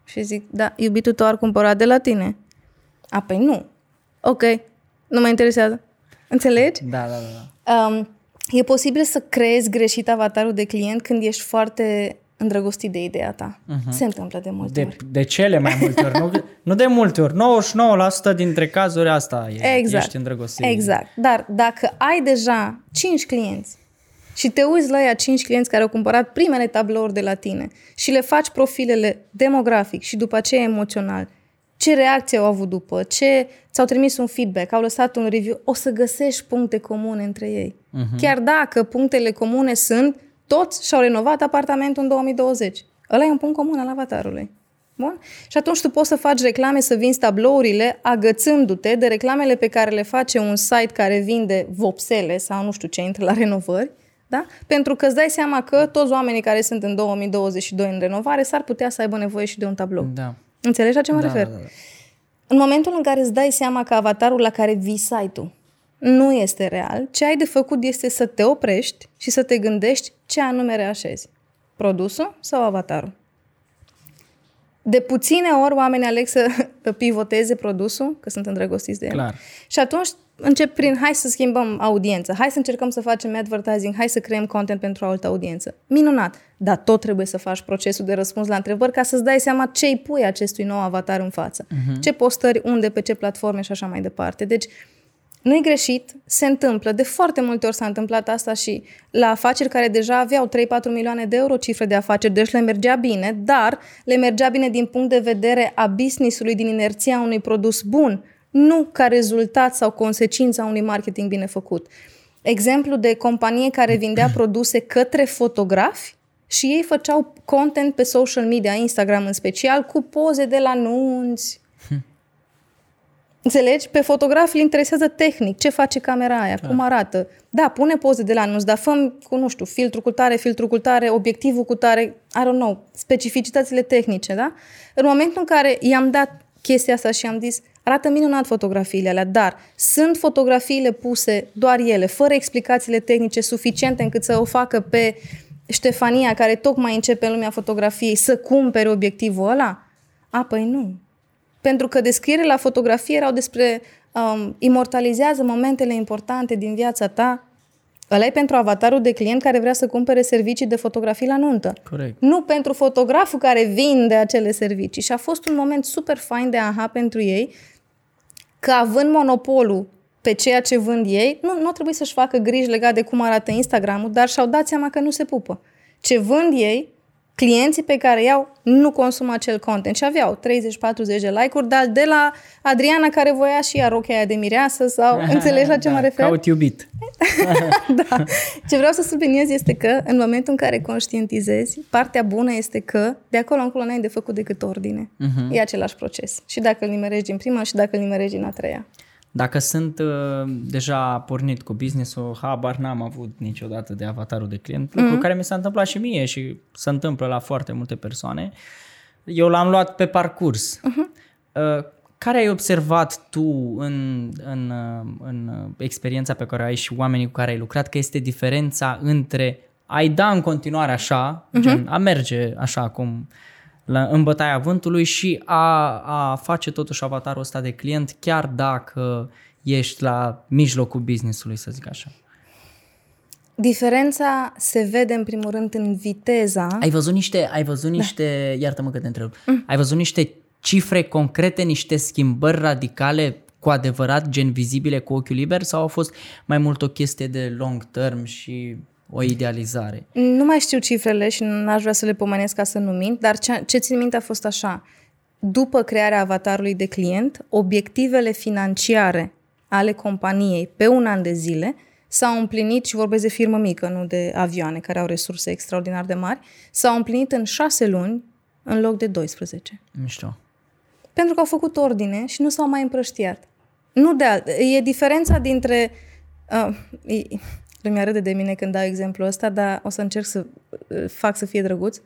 Și zic, da, iubitul tău ar cumpăra de la tine. A, păi nu. Ok, nu mă interesează. Înțelegi? Da, da, da. da. Um, e posibil să creezi greșit avatarul de client când ești foarte îndrăgostit de ideea ta. Uh-huh. Se întâmplă de multe De, ori. de cele mai multe ori. Nu, nu de multe ori. 99% dintre cazuri asta e. Exact. Ești îndrăgostit. Exact. Dar dacă ai deja 5 clienți și te uiți la ea 5 clienți care au cumpărat primele tablouri de la tine și le faci profilele demografic și după aceea emoțional, ce reacție au avut după, ce ți-au trimis un feedback, au lăsat un review, o să găsești puncte comune între ei. Uh-huh. Chiar dacă punctele comune sunt toți și-au renovat apartamentul în 2020. Ăla e un punct comun al avatarului. Bun? Și atunci tu poți să faci reclame, să vinzi tablourile, agățându-te de reclamele pe care le face un site care vinde vopsele sau nu știu ce intră la renovări, da? Pentru că îți dai seama că toți oamenii care sunt în 2022 în renovare s-ar putea să aibă nevoie și de un tablou. Da. Înțelegi la ce mă Da, refer? da, da. În momentul în care îți dai seama că avatarul la care vii site-ul nu este real, ce ai de făcut este să te oprești și să te gândești ce anume reașezi. Produsul sau avatarul? De puține ori oamenii aleg să pivoteze produsul, că sunt îndrăgostiți de el. Clar. Și atunci încep prin hai să schimbăm audiență, hai să încercăm să facem advertising, hai să creăm content pentru o altă audiență. Minunat! Dar tot trebuie să faci procesul de răspuns la întrebări ca să-ți dai seama ce îi pui acestui nou avatar în față. Uh-huh. Ce postări, unde, pe ce platforme și așa mai departe. Deci, nu-i greșit, se întâmplă. De foarte multe ori s-a întâmplat asta și la afaceri care deja aveau 3-4 milioane de euro cifre de afaceri, deci le mergea bine, dar le mergea bine din punct de vedere a business-ului, din inerția unui produs bun, nu ca rezultat sau consecința unui marketing bine făcut. Exemplu de companie care vindea produse către fotografi și ei făceau content pe social media, Instagram în special, cu poze de la nunți, Înțelegi? Pe fotograf îl interesează tehnic, ce face camera aia, cum arată. Da, pune poze de la anunț, dar fă cu, nu știu, filtru cu tare, filtru cu tare, obiectivul cu tare, I don't know, specificitățile tehnice, da? În momentul în care i-am dat chestia asta și am zis, arată minunat fotografiile alea, dar sunt fotografiile puse doar ele, fără explicațiile tehnice suficiente încât să o facă pe Ștefania, care tocmai începe în lumea fotografiei, să cumpere obiectivul ăla? A, păi nu. Pentru că descrierile la fotografie erau despre um, imortalizează momentele importante din viața ta. Ăla e pentru avatarul de client care vrea să cumpere servicii de fotografii la nuntă. Corect. Nu pentru fotograful care vinde acele servicii. Și a fost un moment super fain de aha pentru ei, că având monopolul pe ceea ce vând ei, nu, nu trebuie să-și facă griji legate de cum arată Instagramul, dar și-au dat seama că nu se pupă. Ce vând ei clienții pe care iau nu consumă acel content și aveau 30-40 de like-uri, dar de la Adriana care voia și ea rochia aia de mireasă sau înțelegi la ce da, mă refer? Caut iubit. da. Ce vreau să subliniez este că în momentul în care conștientizezi, partea bună este că de acolo încolo n-ai de făcut decât ordine. Uh-huh. E același proces. Și dacă îl nimerești din prima și dacă îl nimerești din a treia. Dacă sunt uh, deja pornit cu business-ul, habar n-am avut niciodată de avatarul de client, lucru mm-hmm. care mi s-a întâmplat și mie și se întâmplă la foarte multe persoane. Eu l-am luat pe parcurs. Mm-hmm. Uh, care ai observat tu în, în, uh, în experiența pe care ai și oamenii cu care ai lucrat, că este diferența între ai da în continuare așa, mm-hmm. gen, a merge așa cum la, în bătaia vântului și a, a face totuși avatarul ăsta de client chiar dacă ești la mijlocul business-ului, să zic așa. Diferența se vede în primul rând în viteza. Ai văzut niște, ai văzut niște, da. iartă-mă că te întreb, mm. ai văzut niște cifre concrete, niște schimbări radicale cu adevărat, gen vizibile cu ochiul liber sau a fost mai mult o chestie de long term și o idealizare. Nu mai știu cifrele și n-aș vrea să le pomenesc ca să nu mint, dar ce, ce țin minte a fost așa. După crearea avatarului de client, obiectivele financiare ale companiei pe un an de zile s-au împlinit, și vorbesc de firmă mică, nu de avioane care au resurse extraordinar de mari, s-au împlinit în șase luni în loc de 12. Mișto. Pentru că au făcut ordine și nu s-au mai împrăștiat. Nu de alt. E diferența dintre... Uh, Lumea râde de mine când dau exemplul ăsta, dar o să încerc să fac să fie drăguț.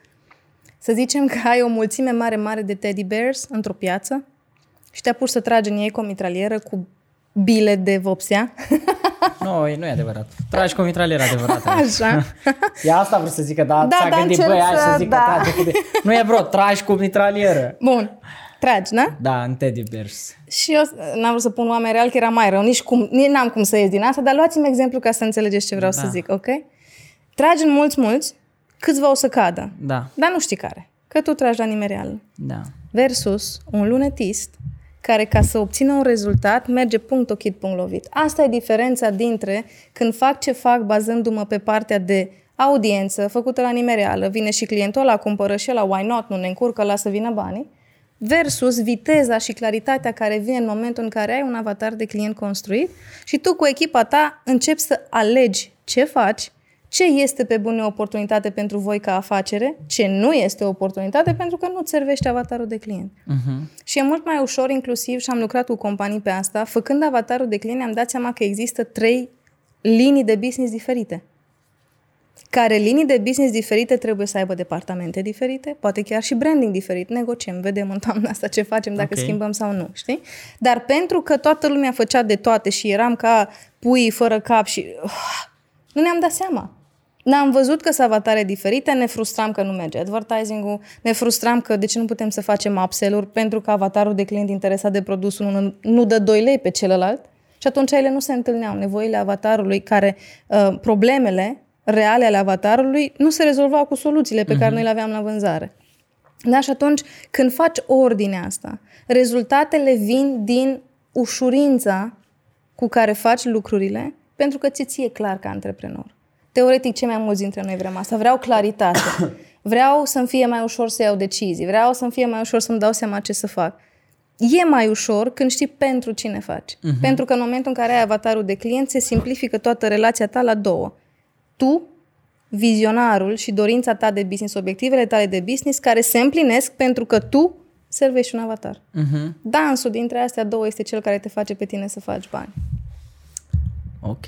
Să zicem că ai o mulțime mare, mare de teddy bears într-o piață și te-apuci să tragi în ei cu o mitralieră cu bile de vopsea. Nu, nu e adevărat. Tragi cu o mitralieră adevărată. Așa. E asta vreau să zic că da, da ți-a da, gândit, băi, hai să zic da. că tragi cu... Nu e vreo, tragi cu mitralieră. Bun. Tragi, da? Da, în teddy bears. Și eu n-am vrut să pun oameni real, că era mai rău. Nici, cum, nici n-am cum să ies din asta, dar luați-mi exemplu ca să înțelegeți ce vreau da. să zic, ok? Tragi în mulți, mulți, câțiva o să cadă. Da. Dar nu știi care. Că tu tragi la nimereală. Da. Versus un lunetist care ca să obțină un rezultat merge punct ochit, punct lovit. Asta e diferența dintre când fac ce fac bazându-mă pe partea de audiență făcută la nimereală, vine și clientul ăla, cumpără și la why not, nu ne încurcă, lasă vină banii, versus viteza și claritatea care vine în momentul în care ai un avatar de client construit și tu cu echipa ta începi să alegi ce faci, ce este pe bune o oportunitate pentru voi ca afacere, ce nu este o oportunitate pentru că nu-ți servește avatarul de client. Uh-huh. Și e mult mai ușor inclusiv și am lucrat cu companii pe asta, făcând avatarul de client am dat seama că există trei linii de business diferite care linii de business diferite trebuie să aibă departamente diferite, poate chiar și branding diferit. Negociem, vedem în toamna asta ce facem, dacă okay. schimbăm sau nu, știi? Dar pentru că toată lumea făcea de toate și eram ca pui fără cap și... Uh, nu ne-am dat seama. N-am văzut că sunt avatare diferite, ne frustram că nu merge advertising-ul, ne frustram că de ce nu putem să facem upsell-uri pentru că avatarul de client interesat de produsul nu, nu dă 2 lei pe celălalt. Și atunci ele nu se întâlneau. Nevoile avatarului care, uh, problemele reale ale avatarului nu se rezolvau cu soluțiile pe uh-huh. care mhm. noi le aveam la vânzare. Da? Și atunci, când faci ordinea asta, rezultatele vin din ușurința cu care faci lucrurile, pentru că ți ție clar ca antreprenor. Teoretic, ce mai mulți dintre noi vrem asta? Vreau claritate. Vreau să-mi fie mai ușor să iau decizii. Vreau să-mi fie mai ușor să-mi dau seama ce să fac. E mai ușor când știi pentru cine faci. Uh-huh. Pentru că în momentul în care ai avatarul de client, se simplifică toată relația ta la două tu, vizionarul și dorința ta de business, obiectivele tale de business, care se împlinesc pentru că tu servești un avatar. Uh-huh. Dansul dintre astea două este cel care te face pe tine să faci bani. Ok.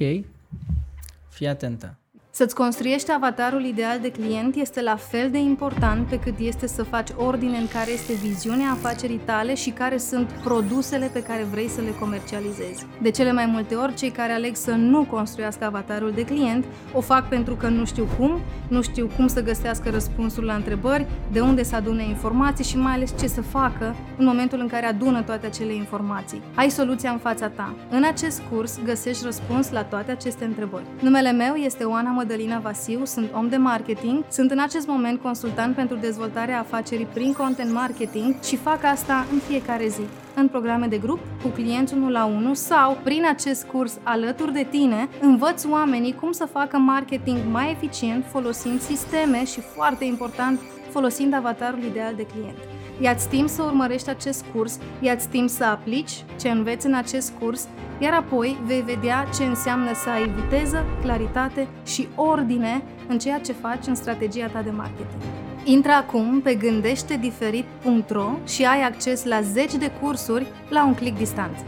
Fii atentă. Să-ți construiești avatarul ideal de client este la fel de important pe cât este să faci ordine în care este viziunea afacerii tale și care sunt produsele pe care vrei să le comercializezi. De cele mai multe ori, cei care aleg să nu construiască avatarul de client o fac pentru că nu știu cum, nu știu cum să găsească răspunsul la întrebări, de unde să adune informații și mai ales ce să facă în momentul în care adună toate acele informații. Ai soluția în fața ta. În acest curs găsești răspuns la toate aceste întrebări. Numele meu este Oana Mădălina Vasiu, sunt om de marketing, sunt în acest moment consultant pentru dezvoltarea afacerii prin content marketing și fac asta în fiecare zi în programe de grup, cu clienți 1 la 1 sau prin acest curs alături de tine, învăț oamenii cum să facă marketing mai eficient folosind sisteme și, foarte important, folosind avatarul ideal de client. Ia-ți timp să urmărești acest curs, ia-ți timp să aplici ce înveți în acest curs, iar apoi vei vedea ce înseamnă să ai viteză, claritate și ordine în ceea ce faci în strategia ta de marketing. Intră acum pe gândeștediferit.ro și ai acces la 10 de cursuri la un click distanță.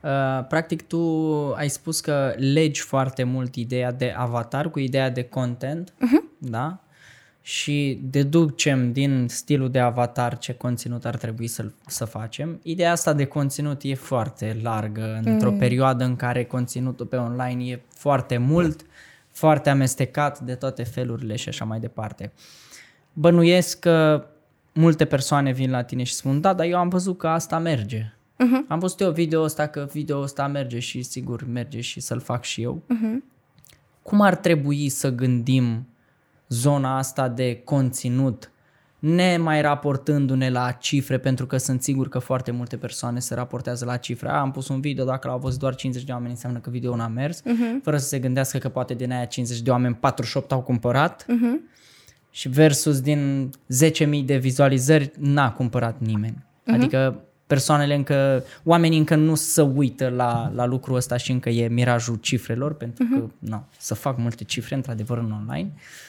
Uh, practic tu ai spus că legi foarte mult ideea de avatar cu ideea de content, uh-huh. da? Și deducem din stilul de avatar ce conținut ar trebui să, să facem. Ideea asta de conținut e foarte largă într-o mm. perioadă în care conținutul pe online e foarte mult, foarte amestecat de toate felurile și așa mai departe. Bănuiesc că multe persoane vin la tine și spun, da, dar eu am văzut că asta merge. Uh-huh. Am văzut eu video ăsta că video ăsta merge și sigur merge și să-l fac și eu. Uh-huh. Cum ar trebui să gândim zona asta de conținut, ne mai raportându-ne la cifre, pentru că sunt sigur că foarte multe persoane se raportează la cifre. A, am pus un video, dacă l-au văzut doar 50 de oameni, înseamnă că video n-a mers, uh-huh. fără să se gândească că poate din aia 50 de oameni 48 au cumpărat uh-huh. și versus din 10.000 de vizualizări n-a cumpărat nimeni. Uh-huh. Adică persoanele încă, oamenii încă nu se uită la, la lucrul ăsta și încă e mirajul cifrelor, pentru uh-huh. că no, să fac multe cifre, într-adevăr, în online. Uh, Uh,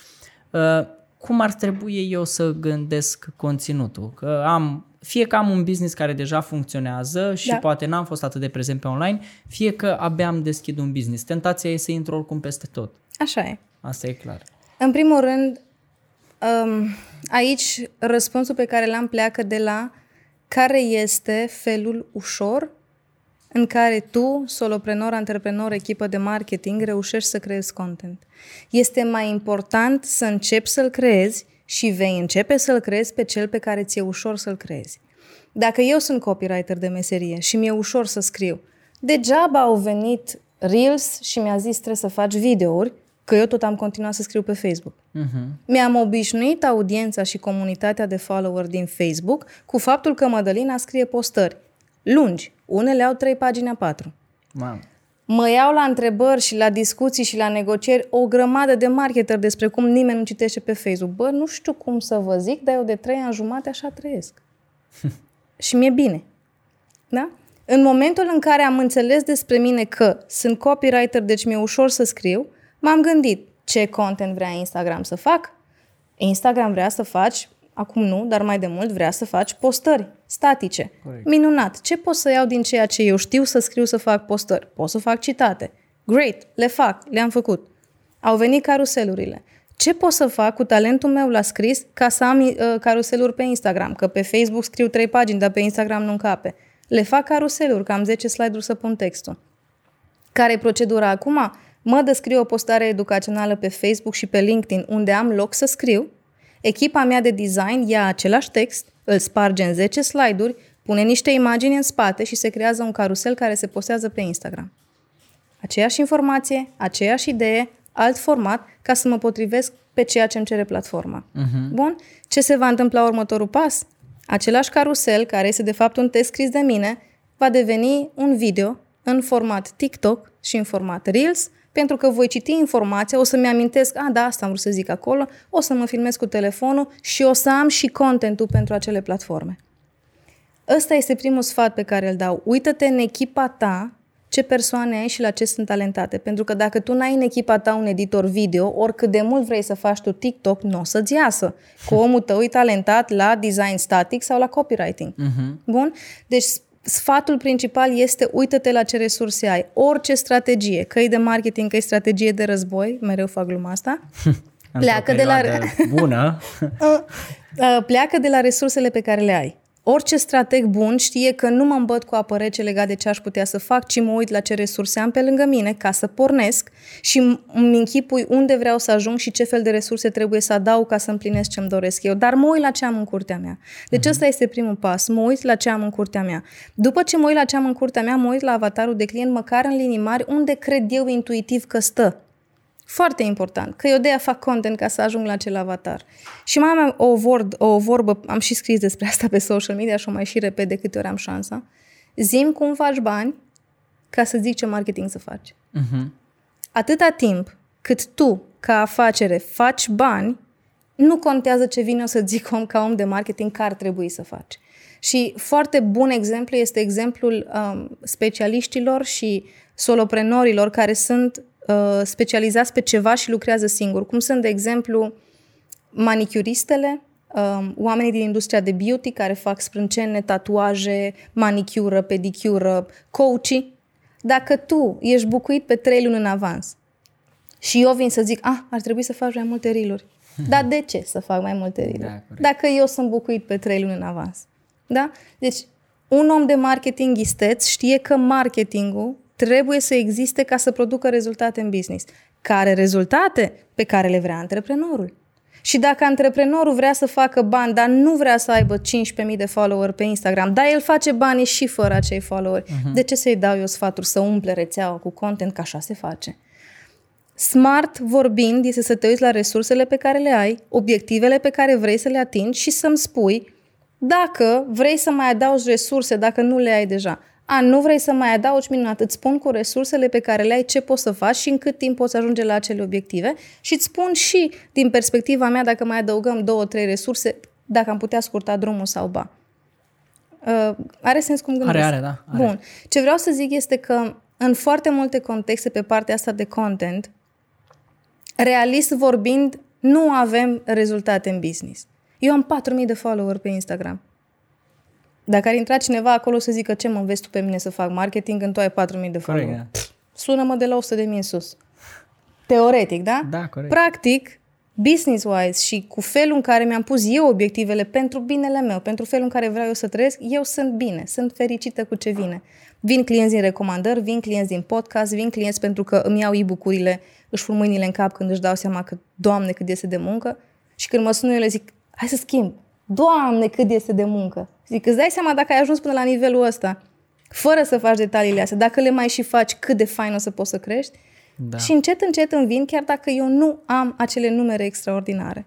cum ar trebui eu să gândesc conținutul? Că am, fie că am un business care deja funcționează și da. poate n-am fost atât de prezent pe online, fie că abia am deschid un business. Tentația e să intru oricum peste tot. Așa e. Asta e clar. În primul rând, um, aici răspunsul pe care l-am pleacă de la care este felul ușor în care tu, soloprenor, antreprenor, echipă de marketing, reușești să creezi content. Este mai important să începi să-l creezi și vei începe să-l creezi pe cel pe care ți-e ușor să-l creezi. Dacă eu sunt copywriter de meserie și mi-e ușor să scriu, degeaba au venit Reels și mi-a zis trebuie să faci videouri, că eu tot am continuat să scriu pe Facebook. Uh-huh. Mi-am obișnuit audiența și comunitatea de follower din Facebook cu faptul că Mădălina scrie postări lungi. Unele au trei pagini a patru. Wow. Mă iau la întrebări și la discuții și la negocieri o grămadă de marketer despre cum nimeni nu citește pe Facebook. Bă, nu știu cum să vă zic, dar eu de trei ani jumate așa trăiesc. și mi-e bine. Da? În momentul în care am înțeles despre mine că sunt copywriter, deci mi-e ușor să scriu, m-am gândit ce content vrea Instagram să fac. Instagram vrea să faci acum nu, dar mai de mult vrea să faci postări statice. Correct. Minunat! Ce pot să iau din ceea ce eu știu să scriu să fac postări? Pot să fac citate. Great! Le fac, le-am făcut. Au venit caruselurile. Ce pot să fac cu talentul meu la scris ca să am uh, caruseluri pe Instagram? Că pe Facebook scriu trei pagini, dar pe Instagram nu încape. Le fac caruseluri, că am 10 slide-uri să pun textul. Care e procedura acum? Mă descriu o postare educațională pe Facebook și pe LinkedIn unde am loc să scriu, Echipa mea de design ia același text, îl sparge în 10 slide-uri, pune niște imagini în spate și se creează un carusel care se postează pe Instagram. Aceeași informație, aceeași idee, alt format, ca să mă potrivesc pe ceea ce îmi cere platforma. Uh-huh. Bun? Ce se va întâmpla următorul pas? Același carusel, care este de fapt un test scris de mine, va deveni un video în format TikTok și în format Reels, pentru că voi citi informația, o să-mi amintesc, a, da, asta am vrut să zic acolo, o să mă filmez cu telefonul și o să am și contentul pentru acele platforme. Ăsta este primul sfat pe care îl dau. Uită-te în echipa ta ce ce persoane ai și la ce sunt talentate. Pentru că dacă tu n-ai în echipa ta un editor video, oricât de mult vrei să faci tu TikTok, nu o să-ți iasă. Cu omul tău e talentat la design static sau la copywriting. Uh-huh. Bun? Deci sfatul principal este uită-te la ce resurse ai. Orice strategie, că e de marketing, că e strategie de război, mereu fac gluma asta, pleacă de la... bună. Uh, pleacă de la resursele pe care le ai. Orice strateg bun știe că nu mă îmbăt cu apă rece legat de ce aș putea să fac, ci mă uit la ce resurse am pe lângă mine ca să pornesc și îmi închipui unde vreau să ajung și ce fel de resurse trebuie să adaug ca să împlinesc ce îmi doresc eu. Dar mă uit la ce am în curtea mea. Deci uh-huh. ăsta este primul pas. Mă uit la ce am în curtea mea. După ce mă uit la ce am în curtea mea, mă uit la avatarul de client măcar în linii mari unde cred eu intuitiv că stă. Foarte important, că eu de-aia fac content ca să ajung la acel avatar. Și mai am o, vorb, o vorbă, am și scris despre asta pe social media și o mai și repet de câte ori am șansa. Zim cum faci bani ca să zic ce marketing să faci. Uh-huh. Atâta timp cât tu, ca afacere, faci bani, nu contează ce vine o să zic om ca om de marketing că ar trebui să faci. Și foarte bun exemplu este exemplul um, specialiștilor și soloprenorilor care sunt uh, specializați pe ceva și lucrează singur, cum sunt, de exemplu, manicuristele, uh, oamenii din industria de beauty care fac sprâncene, tatuaje, manicură, pedicură, coachii. Dacă tu ești bucuit pe trei luni în avans și eu vin să zic, ah, ar trebui să faci mai multe riluri. Dar de ce să fac mai multe riluri? Da, Dacă eu sunt bucuit pe trei luni în avans. Da? Deci, un om de marketing isteț știe că marketingul trebuie să existe ca să producă rezultate în business. Care rezultate? Pe care le vrea antreprenorul. Și dacă antreprenorul vrea să facă bani, dar nu vrea să aibă 15.000 de follower pe Instagram, dar el face bani și fără acei followeri, uh-huh. de ce să-i dau eu sfaturi să umple rețeaua cu content, că așa se face? Smart vorbind este să te uiți la resursele pe care le ai, obiectivele pe care vrei să le atingi și să-mi spui dacă vrei să mai adaugi resurse, dacă nu le ai deja a, nu vrei să mai adaugi minunat, îți spun cu resursele pe care le ai ce poți să faci și în cât timp poți ajunge la acele obiective și îți spun și din perspectiva mea dacă mai adăugăm două, trei resurse, dacă am putea scurta drumul sau ba. Uh, are sens cum gândesc? Are, are, da. Are. Bun. Ce vreau să zic este că în foarte multe contexte pe partea asta de content, realist vorbind, nu avem rezultate în business. Eu am 4.000 de follower pe Instagram. Dacă ar intra cineva acolo să zică ce mă înveți tu pe mine să fac marketing când tu ai 4.000 de follower. Da. Sună-mă de la 100.000 în sus. Teoretic, da? Da, corect. Practic, business-wise și cu felul în care mi-am pus eu obiectivele pentru binele meu, pentru felul în care vreau eu să trăiesc, eu sunt bine, sunt fericită cu ce vine. Vin clienți din recomandări, vin clienți din podcast, vin clienți pentru că îmi iau e-book-urile, își pun mâinile în cap când își dau seama că, Doamne, cât este de muncă. Și când mă sună, eu le zic, hai să schimb. Doamne, cât este de muncă. Zic, îți dai seama dacă ai ajuns până la nivelul ăsta, fără să faci detaliile astea, dacă le mai și faci, cât de fain o să poți să crești. Da. Și încet, încet îmi vin, chiar dacă eu nu am acele numere extraordinare.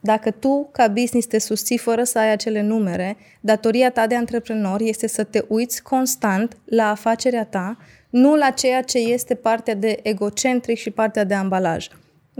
Dacă tu, ca business, te susții fără să ai acele numere, datoria ta de antreprenor este să te uiți constant la afacerea ta, nu la ceea ce este partea de egocentric și partea de ambalaj.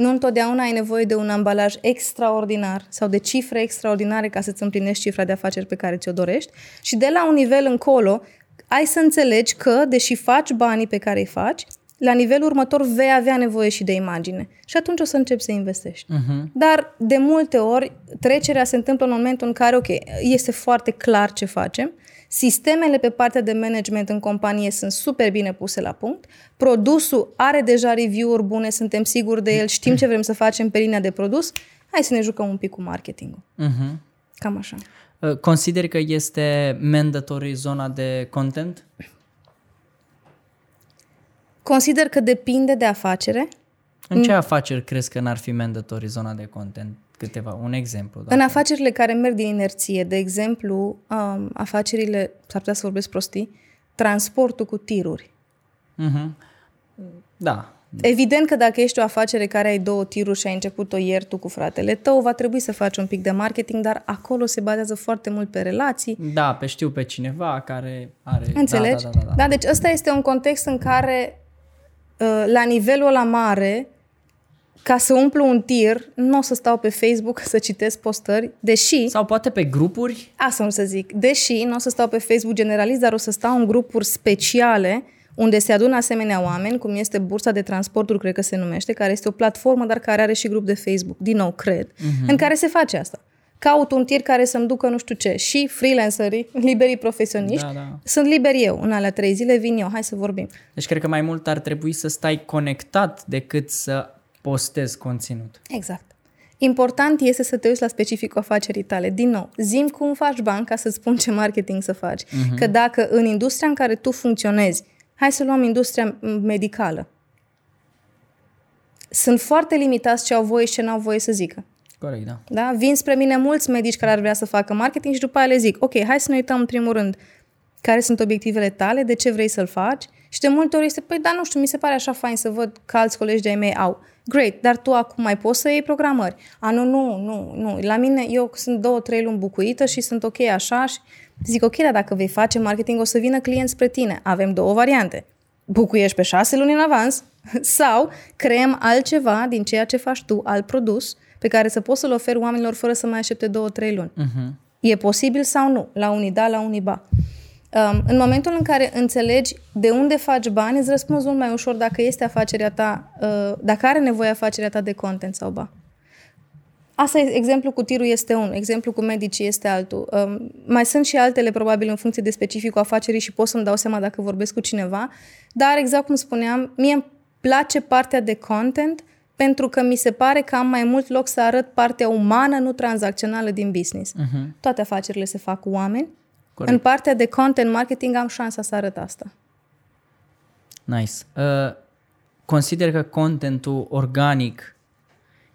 Nu întotdeauna ai nevoie de un ambalaj extraordinar sau de cifre extraordinare ca să-ți împlinești cifra de afaceri pe care ți-o dorești și de la un nivel încolo ai să înțelegi că, deși faci banii pe care îi faci, la nivelul următor vei avea nevoie și de imagine. Și atunci o să începi să investești. Uh-huh. Dar, de multe ori, trecerea se întâmplă în momentul în care, ok, este foarte clar ce facem, Sistemele pe partea de management în companie sunt super bine puse la punct. Produsul are deja review-uri bune, suntem siguri de el, știm ce vrem să facem pe linia de produs. Hai să ne jucăm un pic cu marketingul. Uh-huh. Cam așa. Uh, consideri că este mandatory zona de content? Consider că depinde de afacere. În ce afaceri crezi că n-ar fi mandatory zona de content? Câteva, un exemplu. Dacă... În afacerile care merg din inerție, de exemplu, um, afacerile, s-ar putea să vorbesc prostii, transportul cu tiruri. Uh-huh. Da. Evident că dacă ești o afacere care ai două tiruri și ai început-o ieri tu cu fratele tău, va trebui să faci un pic de marketing, dar acolo se bazează foarte mult pe relații. Da, pe știu pe cineva care are... Înțelegi? Da, da, da, da. da deci ăsta este un context în care uh, la nivelul la mare ca să umplu un tir, nu o să stau pe Facebook să citesc postări, deși... Sau poate pe grupuri? Asta nu să zic. Deși nu o să stau pe Facebook generalist, dar o să stau în grupuri speciale unde se adună asemenea oameni, cum este Bursa de Transporturi, cred că se numește, care este o platformă, dar care are și grup de Facebook, din nou, cred, uh-huh. în care se face asta. Caut un tir care să-mi ducă nu știu ce. Și freelancerii, liberii profesioniști, Da, da. sunt liberi eu. În alea trei zile vin eu, hai să vorbim. Deci cred că mai mult ar trebui să stai conectat decât să postezi conținut. Exact. Important este să te uiți la specificul afacerii tale. Din nou, zim cum faci bani ca să spun ce marketing să faci. Uh-huh. Că dacă în industria în care tu funcționezi, hai să luăm industria medicală, sunt foarte limitați ce au voie și ce nu au voie să zică. Corect, da. Da? Vin spre mine mulți medici care ar vrea să facă marketing și după aia le zic, ok, hai să ne uităm în primul rând care sunt obiectivele tale, de ce vrei să-l faci și de multe ori este, păi da, nu știu, mi se pare așa fain să văd că alți colegi de-ai mei au. Great, dar tu acum mai poți să iei programări. A, nu, nu, nu, nu. La mine, eu sunt două, trei luni bucuită și sunt ok așa și zic, ok, dar dacă vei face marketing, o să vină clienți spre tine. Avem două variante. Bucuiești pe șase luni în avans sau creăm altceva din ceea ce faci tu, alt produs, pe care să poți să-l oferi oamenilor fără să mai aștepte două, trei luni. Uh-huh. E posibil sau nu? La unii da, la unii ba. Um, în momentul în care înțelegi de unde faci bani, îți răspunzi mult mai ușor dacă este afacerea ta, uh, dacă are nevoie afacerea ta de content sau ba. Asta e, exemplu cu tirul este unul, exemplu cu medicii este altul. Um, mai sunt și altele, probabil, în funcție de specificul afacerii și pot să-mi dau seama dacă vorbesc cu cineva, dar, exact cum spuneam, mie îmi place partea de content pentru că mi se pare că am mai mult loc să arăt partea umană, nu tranzacțională din business. Uh-huh. Toate afacerile se fac cu oameni. Corect. În partea de content marketing am șansa să arăt asta. Nice. Uh, consider că contentul organic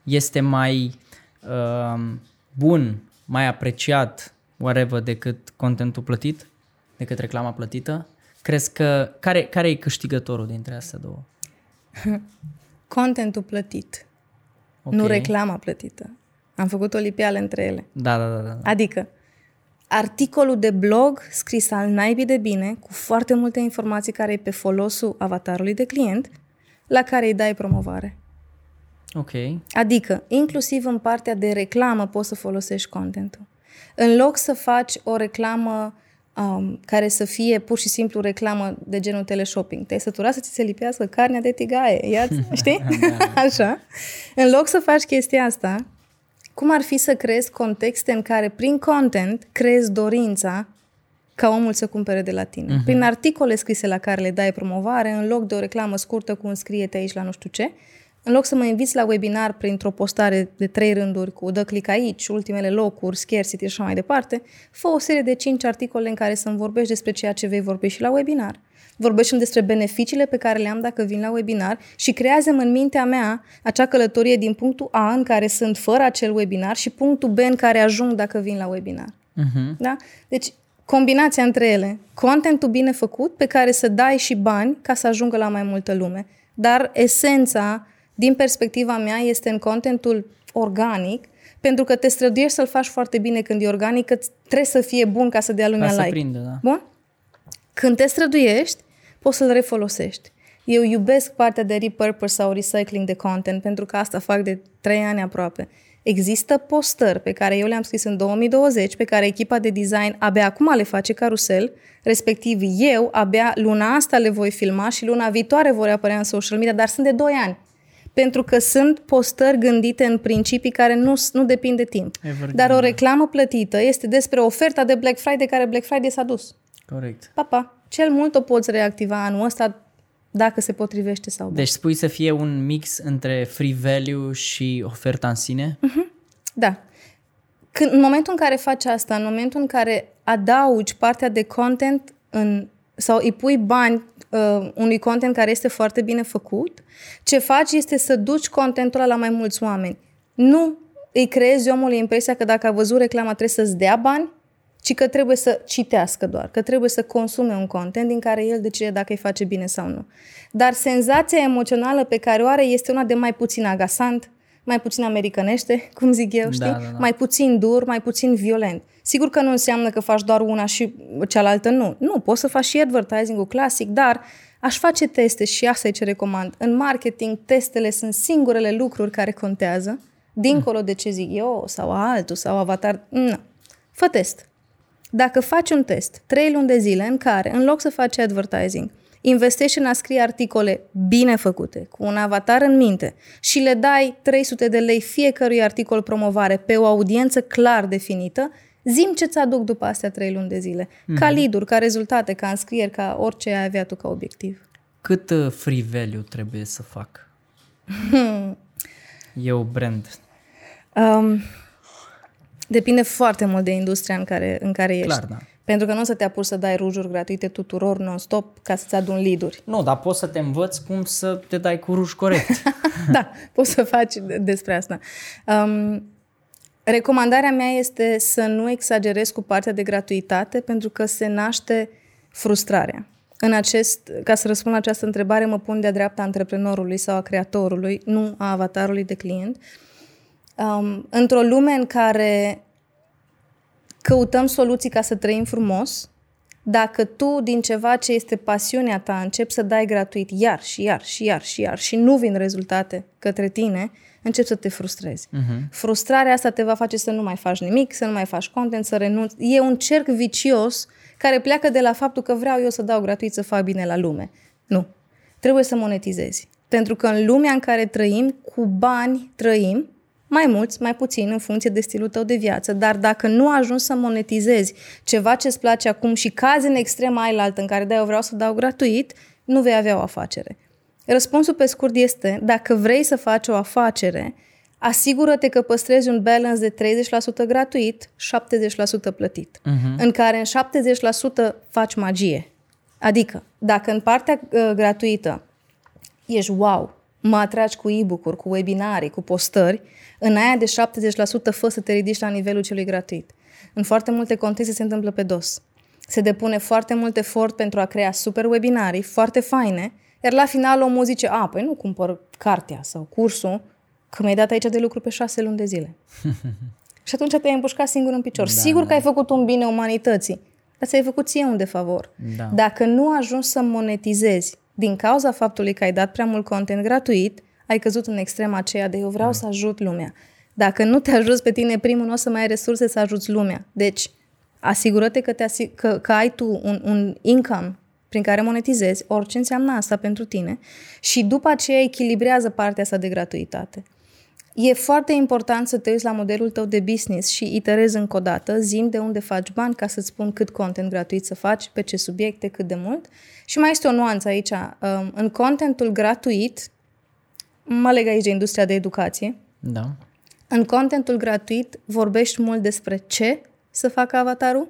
este mai uh, bun, mai apreciat, whatever, decât contentul plătit, decât reclama plătită? Crezi că... Care, care e câștigătorul dintre astea două? Contentul plătit, Ok. nu reclama plătită. Am făcut o lipeală între ele. Da, da, da. da. Adică, articolul de blog scris al naibii de bine, cu foarte multe informații care e pe folosul avatarului de client, la care îi dai promovare. Ok. Adică, inclusiv în partea de reclamă poți să folosești contentul. În loc să faci o reclamă um, care să fie pur și simplu reclamă de genul teleshopping. Te-ai săturat să ți se lipească carnea de tigaie, ia știi? Așa. În loc să faci chestia asta, cum ar fi să creezi contexte în care prin content creezi dorința ca omul să cumpere de la tine. Uh-huh. Prin articole scrise la care le dai promovare, în loc de o reclamă scurtă cu înscrie-te aici la nu știu ce, în loc să mă inviți la webinar printr-o postare de trei rânduri cu dă click aici, ultimele locuri, scarcity și așa mai departe, fă o serie de cinci articole în care să-mi vorbești despre ceea ce vei vorbi și la webinar. Vorbești despre beneficiile pe care le am dacă vin la webinar și creează în mintea mea acea călătorie din punctul A în care sunt fără acel webinar și punctul B în care ajung dacă vin la webinar. Uh-huh. Da? Deci, combinația între ele, contentul bine făcut pe care să dai și bani ca să ajungă la mai multă lume. Dar esența, din perspectiva mea, este în contentul organic, pentru că te străduiești să-l faci foarte bine când e organic, că trebuie să fie bun ca să dea lumea Ca să like. prindă, da. Bun? Când te străduiești, poți să-l refolosești. Eu iubesc partea de repurpose sau recycling de content, pentru că asta fac de trei ani aproape. Există postări pe care eu le-am scris în 2020, pe care echipa de design abia acum le face carusel, respectiv eu abia luna asta le voi filma și luna viitoare vor apărea în social media, dar sunt de 2 ani. Pentru că sunt postări gândite în principii care nu, nu depind de timp. Evergreen, Dar o da. reclamă plătită este despre oferta de Black Friday care Black Friday s-a dus. Corect. Papa, cel mult o poți reactiva anul ăsta dacă se potrivește sau nu. Deci spui să fie un mix între free value și oferta în sine? Da. Când, în momentul în care faci asta, în momentul în care adaugi partea de content în, sau îi pui bani uh, unui content care este foarte bine făcut, ce faci este să duci contentul ăla la mai mulți oameni. Nu îi creezi omului impresia că dacă a văzut reclama trebuie să-ți dea bani, ci că trebuie să citească doar, că trebuie să consume un content din care el decide dacă îi face bine sau nu. Dar senzația emoțională pe care o are este una de mai puțin agasant, mai puțin americanește, cum zic eu, știi? Da, da, da. Mai puțin dur, mai puțin violent. Sigur că nu înseamnă că faci doar una și cealaltă nu. Nu, poți să faci și advertising-ul clasic, dar aș face teste și asta e ce recomand. În marketing, testele sunt singurele lucruri care contează, dincolo de ce zic eu sau altul sau avatar. Nu. Fă test. Dacă faci un test, trei luni de zile în care, în loc să faci advertising, investești în a scrie articole bine făcute, cu un avatar în minte și le dai 300 de lei fiecărui articol promovare pe o audiență clar definită, zim ce-ți aduc după astea trei luni de zile. Mm-hmm. Ca lead ca rezultate, ca înscrieri, ca orice ai avea tu ca obiectiv. Cât uh, free value trebuie să fac? e o brand. Um, depinde foarte mult de industria în care, în care ești. Clar, da. Pentru că nu o să te apuci să dai rujuri gratuite tuturor non-stop ca să-ți adun lead Nu, dar poți să te învăți cum să te dai cu ruj corect. da, poți să faci despre asta. Um, recomandarea mea este să nu exagerezi cu partea de gratuitate pentru că se naște frustrarea. În acest, ca să răspund la această întrebare, mă pun de-a dreapta antreprenorului sau a creatorului, nu a avatarului de client. Um, într-o lume în care căutăm soluții ca să trăim frumos, dacă tu din ceva ce este pasiunea ta începi să dai gratuit iar și iar și iar și iar și nu vin rezultate către tine, începi să te frustrezi. Uh-huh. Frustrarea asta te va face să nu mai faci nimic, să nu mai faci content, să renunți. E un cerc vicios care pleacă de la faptul că vreau eu să dau gratuit să fac bine la lume. Nu. Trebuie să monetizezi. Pentru că în lumea în care trăim, cu bani trăim mai mulți, mai puțin, în funcție de stilul tău de viață, dar dacă nu ajungi să monetizezi ceva ce îți place acum și cazi în extrema ailaltă în care da, eu vreau să dau gratuit, nu vei avea o afacere. Răspunsul pe scurt este, dacă vrei să faci o afacere, asigură-te că păstrezi un balance de 30% gratuit, 70% plătit, uh-huh. în care în 70% faci magie. Adică, dacă în partea uh, gratuită ești wow, mă atragi cu e-book-uri, cu webinarii, cu postări, în aia de 70% fă să te ridici la nivelul celui gratuit. În foarte multe contexte se întâmplă pe dos. Se depune foarte mult efort pentru a crea super webinarii, foarte faine, iar la final omul zice, a, păi nu cumpăr cartea sau cursul, că mi-ai dat aici de lucru pe șase luni de zile. și atunci te-ai împușcat singur în picior. Da, Sigur da. că ai făcut un bine umanității, dar ți-ai făcut ție un defavor. Da. Dacă nu ajungi să monetizezi din cauza faptului că ai dat prea mult content gratuit, ai căzut în extrema aceea de eu vreau da. să ajut lumea. Dacă nu te ajuți pe tine primul, nu o să mai ai resurse să ajuți lumea. Deci, asigură-te că, te asig- că, că ai tu un, un income prin care monetizezi, orice înseamnă asta pentru tine, și după aceea echilibrează partea asta de gratuitate. E foarte important să te uiți la modelul tău de business și iterezi încă o dată, zim de unde faci bani ca să-ți spun cât content gratuit să faci, pe ce subiecte, cât de mult. Și mai este o nuanță aici. Um, în contentul gratuit, mă leg aici de industria de educație. Da. În contentul gratuit vorbești mult despre ce să facă avatarul,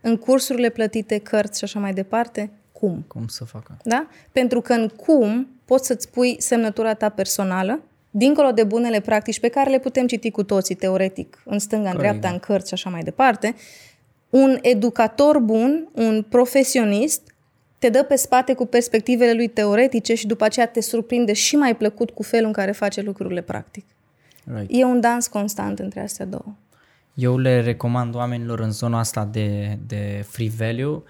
în cursurile plătite, cărți și așa mai departe, cum. Cum să facă. Da? Pentru că în cum poți să-ți pui semnătura ta personală, dincolo de bunele practici pe care le putem citi cu toții, teoretic, în stânga, în dreapta, în cărți și așa mai departe, un educator bun, un profesionist, te dă pe spate cu perspectivele lui teoretice și după aceea te surprinde și mai plăcut cu felul în care face lucrurile practic. Right. E un dans constant între astea două. Eu le recomand oamenilor în zona asta de, de free value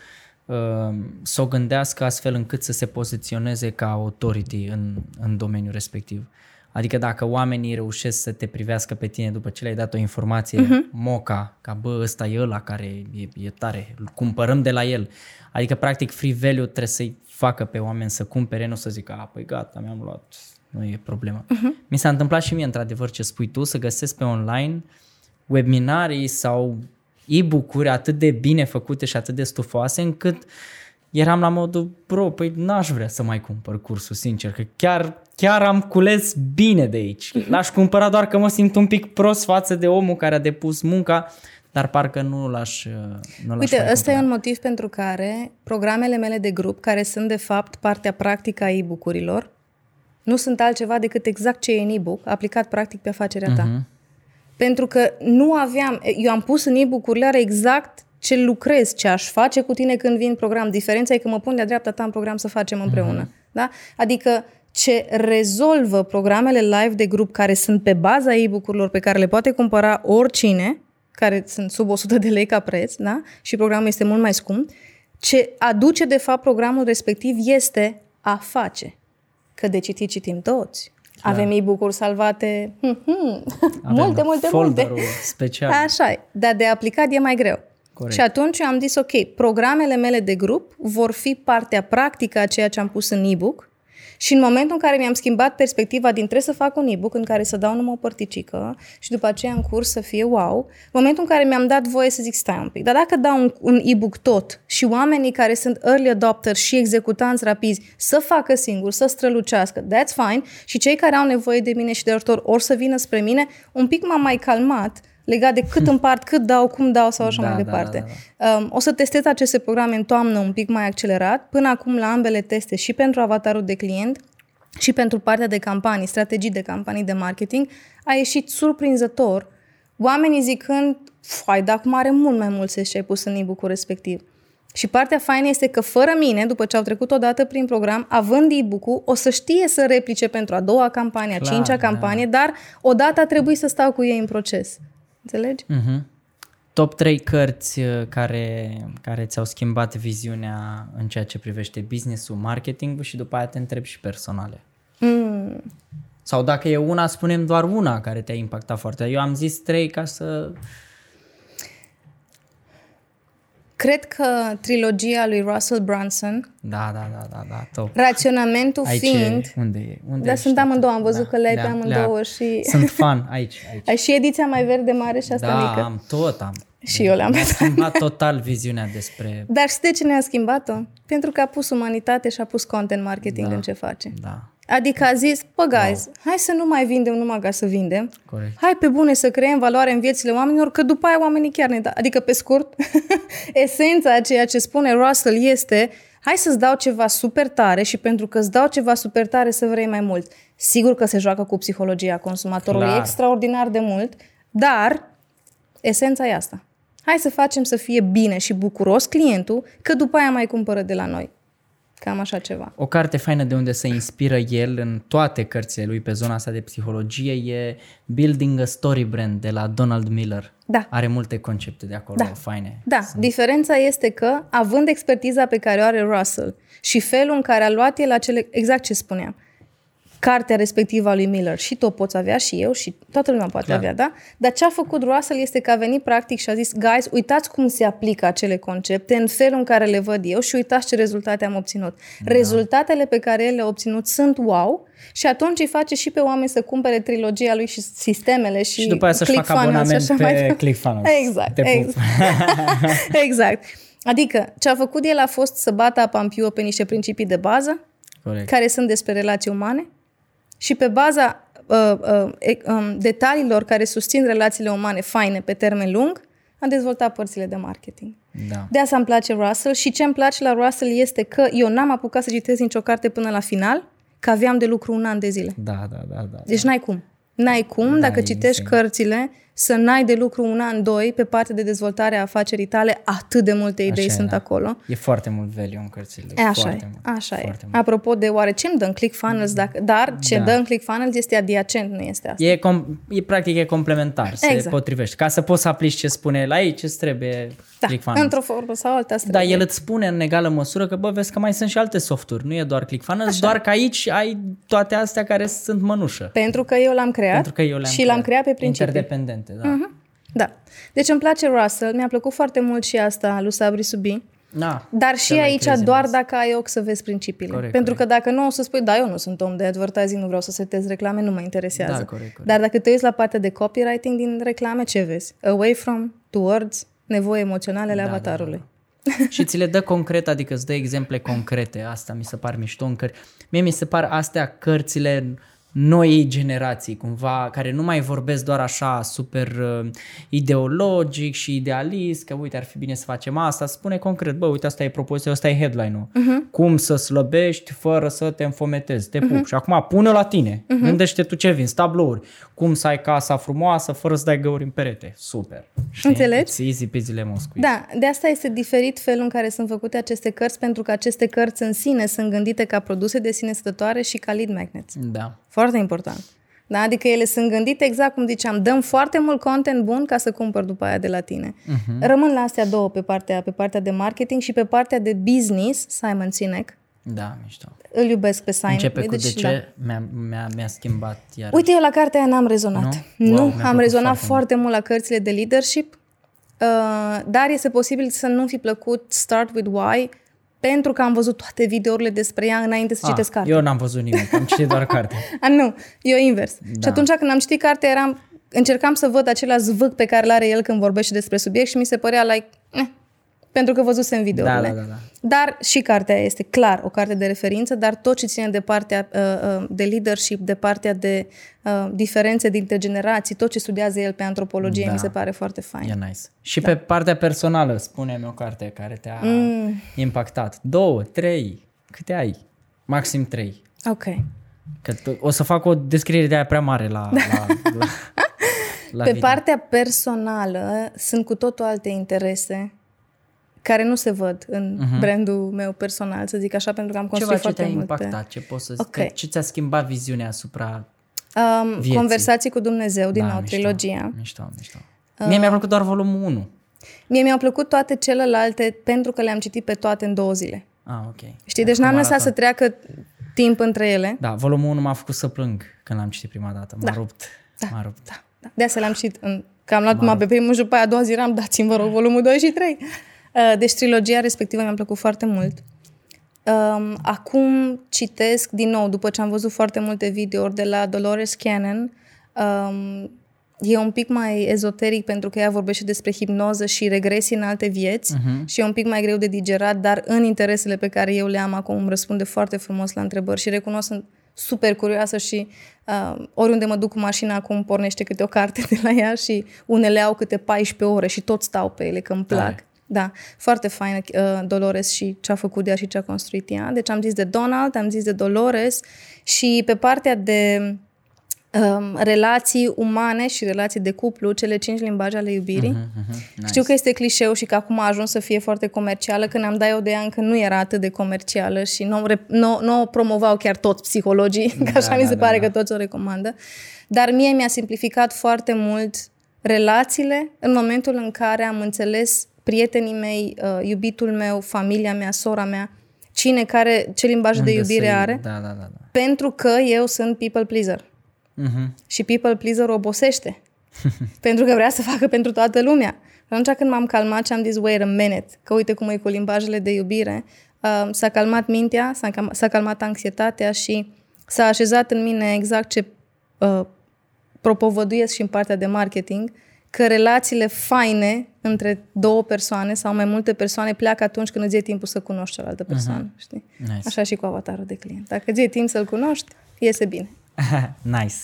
uh, să o gândească astfel încât să se poziționeze ca authority în, în domeniul respectiv. Adică dacă oamenii reușesc să te privească pe tine după ce le-ai dat o informație uh-huh. moca, ca bă, ăsta e ăla care e, e tare, îl cumpărăm de la el. Adică practic free value trebuie să-i facă pe oameni să cumpere, nu să zică, a, păi gata, mi-am luat, nu e problemă. Uh-huh. Mi s-a întâmplat și mie, într-adevăr, ce spui tu, să găsesc pe online webinarii sau e-book-uri atât de bine făcute și atât de stufoase încât eram la modul, bro, păi n-aș vrea să mai cumpăr cursul, sincer, că chiar, chiar am cules bine de aici. Mhm. L-aș cumpăra doar că mă simt un pic prost față de omul care a depus munca, dar parcă nu l-aș nu l-aș Uite, ăsta e un motiv pentru care programele mele de grup, care sunt de fapt partea practică a e-book-urilor, nu sunt altceva decât exact ce e în e-book, aplicat practic pe afacerea ta. Uh-huh. Pentru că nu aveam, eu am pus în e-book-urile exact ce lucrez, ce aș face cu tine când vin program. Diferența e că mă pun de-a dreapta ta în program să facem împreună. Uh-huh. Da? Adică ce rezolvă programele live de grup care sunt pe baza e-book-urilor pe care le poate cumpăra oricine, care sunt sub 100 de lei ca preț, da? și programul este mult mai scump, ce aduce de fapt programul respectiv este a face. Că de citit citim toți. Da. Avem e-book-uri salvate, hmm, hmm, multe, multe, multe. special. Așa e, dar de aplicat e mai greu. Corect. Și atunci eu am zis, ok, programele mele de grup vor fi partea practică a ceea ce am pus în e-book și în momentul în care mi-am schimbat perspectiva din trebuie să fac un e-book în care să dau numai o părticică și după aceea în curs să fie wow, în momentul în care mi-am dat voie să zic stai un pic, dar dacă dau un, un e-book tot și oamenii care sunt early adopters și executanți rapizi să facă singur, să strălucească, that's fine, și cei care au nevoie de mine și de ajutor ori să vină spre mine, un pic m-am mai calmat legat de cât împart, cât dau, cum dau sau așa Da, mai da, departe. da, da. Um, o să testez aceste programe în toamnă un pic mai accelerat. Până acum la ambele teste și pentru avatarul de client și pentru partea de campanii, strategii de campanii de marketing, a ieșit surprinzător. Oamenii zicând, fai, dar acum are mult mai mult ce ai pus în e respectiv. Și partea faină este că fără mine, după ce au trecut o dată prin program, având e-book-ul, o să știe să replice pentru a doua campanie, a Clar, cincea da. campanie, dar odată a trebuit să stau cu ei în proces. Înțelegi? Mhm. Top 3 cărți uh, care, care ți-au schimbat viziunea în ceea ce privește business-ul, marketing-ul și după aia te întreb și personale. Mm. Sau dacă e una, spunem doar una care te-a impactat foarte. Eu am zis trei ca să... Cred că trilogia lui Russell Brunson, Da, da, da, da, da, top. raționamentul Aici, fiind... e- unde e? Unde Da, ești sunt tu? amândouă, am văzut că le-ai pe le-am- amândouă le-am. și- Sunt fan, aici, aici. Ai și ediția mai verde mare și asta da, mică. am tot, am. Și eu le-am. Mi-a schimbat total viziunea despre... Dar știi de ce ne-a schimbat-o? Pentru că a pus umanitate și a pus content marketing Da. în ce face. Da, Adică a zis, bă, guys, hai să nu mai vindem numai ca să vindem. corect. Hai pe bune să creăm valoare în viețile oamenilor, că după aia oamenii chiar ne da. Adică, pe scurt, esența a ceea ce spune Russell este hai să-ți dau ceva super tare și pentru că îți dau ceva super tare să vrei mai mult. Sigur că se joacă cu psihologia consumatorului Clar. extraordinar de mult, dar esența e asta. Hai să facem să fie bine și bucuros clientul, că după aia mai cumpără de la noi. Cam așa ceva. O carte faină de unde se inspiră el în toate cărțile lui pe zona asta de psihologie e Building a Story Brand de la Donald Miller. Da. Are multe concepte de acolo Da. faine. Da, diferența este că, având expertiza pe care o are Russell și felul în care a luat el acele, exact ce spuneam, cartea respectivă a lui Miller și tu o poți avea și eu și toată lumea poate Clar. avea, da? Dar ce a făcut Russell este că a venit practic și a zis, guys, uitați cum se aplică acele concepte în felul în care le văd eu și uitați ce rezultate am obținut. Da. Rezultatele pe care el le-a obținut sunt wow și atunci îi face și pe oameni să cumpere trilogia lui și sistemele și Și după aia să-și facă ClickFunnels și abonament așa mai pe departe. ClickFunnels. Exact, Te pup. exact. exact. Adică, ce a făcut el a fost să bată apa în piuă pe niște principii de bază, Corect. care sunt despre relații umane, și pe baza uh, uh, e- um, detaliilor care susțin relațiile umane faine pe termen lung, a dezvoltat părțile de marketing. Da. De asta îmi place Russell și ce îmi place la Russell este că eu n-am apucat să citesc nicio carte până la final, că aveam de lucru un an de zile. Da, da, da, da. Deci n-ai cum. N-ai cum, Da, dacă e citești insane. cărțile, să n-ai de lucru un an, doi, pe partea de dezvoltare a afacerii tale, atât de multe idei Așa e, sunt da. acolo. E foarte mult value în cărțile. E, așa foarte e, mult, așa e. foarte Mult. Apropo de oare ce îmi dă în ClickFunnels, dacă, dar ce Da. dă în ClickFunnels este adiacent, nu este asta. E, com- e practic e complementar, se Exact. potrivește. Ca să poți să aplici ce spune la ei, ce trebuie Da, ClickFunnels. într-o formă sau alta. asta Da, trebuie. el îți spune în egală măsură că, bă, vezi că mai sunt și alte softuri, nu e doar ClickFunnels, Așa. doar că aici ai toate astea care sunt mănușă. Pentru că eu l-am creat Pentru că eu le-am și l-am creat pe principii. Interdependente, da. Mhm. Da. Deci îmi place Russell, mi-a plăcut foarte mult și asta lui Sabri Subi. da. Dar și Cel mai aici crazy doar mess. dacă ai ochi să vezi principiile. Corect, Pentru corect. că dacă nu o să spui, da, eu nu sunt om de advertising, nu vreau să setez reclame, nu mă interesează. Da, corect, corect. Dar dacă te uiți la partea de copywriting din reclame, ce vezi? Away from, towards, nevoi emoționale ale Da, da, avatarului. și ți le dă concret, adică îți dă exemple concrete. Asta mi se par mișto în cărți. Mie mi se par astea cărțile noii generații, cumva, care nu mai vorbesc doar așa super uh, ideologic și idealist, că uite, ar fi bine să facem asta, spune concret, bă, uite, asta e propoziția, asta e headline-ul. Uh-huh. Cum să slăbești fără să te înfometezi, te pup. Uh-huh. Și acum pune la tine, uh-huh. gândește tu ce vinzi, tablouri, cum să ai casa frumoasă fără să dai găuri în perete. Super. Știi? Înțelegi? It's easy peasy lemon squeeze. Da, de asta este diferit felul în care sunt făcute aceste cărți, pentru că aceste cărți în sine sunt gândite ca produse de sine stătoare și ca lead magnets. Da. Foarte important. Da? Adică ele sunt gândite exact cum ziceam, dăm foarte mult content bun ca să cumpăr după aia de la tine. Uh-huh. Rămân la astea două pe partea, pe partea de marketing și pe partea de business, Simon Sinek. Da, mișto. Îl iubesc pe Simon. Începe cu Deci, de ce da. mi-a, mi-a, mi-a schimbat iar. Uite, eu la cartea aia n-am rezonat. Nu? Nu, Wow, mi-a am plăcut rezonat foarte foarte, mult la cărțile de leadership Uh, dar este posibil să nu fi plăcut Start with Why pentru că am văzut toate videourile despre ea înainte să Ah, citesc cartea. eu n-am văzut nimic, am citit doar carte. A, nu, eu invers. Da. Și Da. atunci când am citit cartea, eram, încercam să văd același zvâc pe care l-are el când vorbește despre subiect și mi se părea like, eh, pentru că văzusem videourile. Da, da, da, da. Dar și cartea este clar o carte de referință, dar tot ce ține de partea uh, uh, de leadership, de partea de uh, diferențe dintre generații, tot ce studiază el pe antropologie, Da. mi se pare foarte fain. E nice. Și pe partea personală, spune-mi o carte care te-a mm. impactat. Două, trei, câte ai? Maxim trei. Ok. Că tu, o să fac o descriere de aia prea mare la, la, la, la Pe video. partea personală sunt cu totul alte interese care nu se văd în uh-huh. brandul meu personal, să zic așa, pentru că am construit Mhm. Ceva ce foarte te-a mult pe- impactat, ce poți să Ok. okay. ce ți-a schimbat viziunea asupra Um, vieții. conversații cu Dumnezeu din da, nou, mișto, trilogia. Mișto, mișto. Mie mi-a plăcut doar volumul 1. Mie mi-au plăcut toate celelalte pentru că le-am citit pe toate în două zile. Ah, ok. Știi, deci Acum n-am lăsat arată- să treacă timp între ele. Da, volumul 1 m-a făcut să plâng când l-am citit prima dată. M-a Da. rupt. Da. M-a rupt. Da, da. De asta le-am citit. În, că am luat numai pe primul și după aia a doua zi eram, dați-mi, vă rog, volumul 2 și 3. Uh, Deci trilogia respectivă mi-a plăcut foarte mult. Um, acum citesc din nou, după ce am văzut foarte multe videouri de la Dolores Cannon, um, e un pic mai ezoteric pentru că ea vorbește despre hipnoză și regresii în alte vieți uh-huh. și e un pic mai greu de digerat, dar în interesele pe care eu le am acum îmi răspunde foarte frumos la întrebări și recunosc sunt super curioasă și uh, oriunde mă duc cu mașina acum pornește câte o carte de la ea și unele au câte 14 ore și tot stau pe ele că îmi plac. Tare. Da, foarte faină uh, Dolores și ce a făcut ea și ce a construit ea. Deci am zis de Donald, am zis de Dolores și pe partea de um, relații umane și relații de cuplu, cele cinci limbaje ale iubirii. Mhm, nice. Știu că este clișeu și că acum a ajuns să fie foarte comercială. Când am dat eu de ea încă nu era atât de comercială și nu, o rep- nu, nu o promovau chiar toți psihologii, că așa Da, mi se da, pare da, că toți o recomandă. Dar mie mi-a simplificat foarte mult relațiile în momentul în care am înțeles prietenii mei, uh, iubitul meu, familia mea, sora mea, cine care, ce limbaj de Unde iubire să-i- are, Da, da, da. da. pentru că eu sunt people pleaser. Mhm. Și people pleaser obosește. pentru că vrea să facă pentru toată lumea. Atunci când m-am calmat și am zis, wait a minute, că uite cum e cu limbajele de iubire, uh, s-a calmat mintea, s-a, cam- s-a calmat anxietatea și s-a așezat în mine exact ce uh, propovăduiesc și în partea de marketing, că relațiile faine între două persoane sau mai multe persoane pleacă atunci când îți e timpul să cunoști cealaltă persoană. Uh-huh. Știi? Nice. Așa și cu avatarul de client. Dacă îți e timp să-l cunoști, iese bine. nice.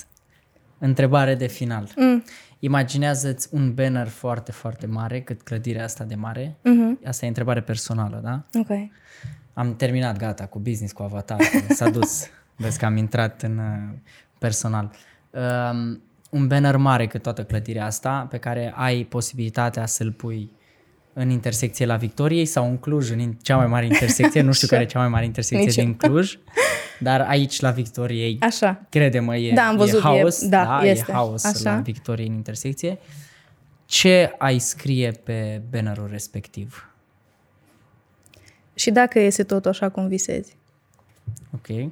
Întrebare de final. Mm. Imaginează-ți un banner foarte, foarte mare, cât clădirea asta de mare. Mm-hmm. Asta e întrebare personală, da? Ok. Am terminat, gata, cu business, cu avatar, că s-a dus. Vezi că am intrat în uh, personal. Um, un banner mare cât toată clădirea asta, pe care ai posibilitatea să-l pui în intersecție la Victoriei sau în Cluj, în in- cea mai mare intersecție, nu știu care e cea mai mare intersecție Nici eu. din Cluj, dar aici la Victoriei, Așa. crede-mă, e, Da, am văzut, e e- haos, da, da, este. e haos Așa. la Victoriei în intersecție. Ce ai scrie pe bannerul respectiv? Și dacă iese tot așa cum visezi. Ok?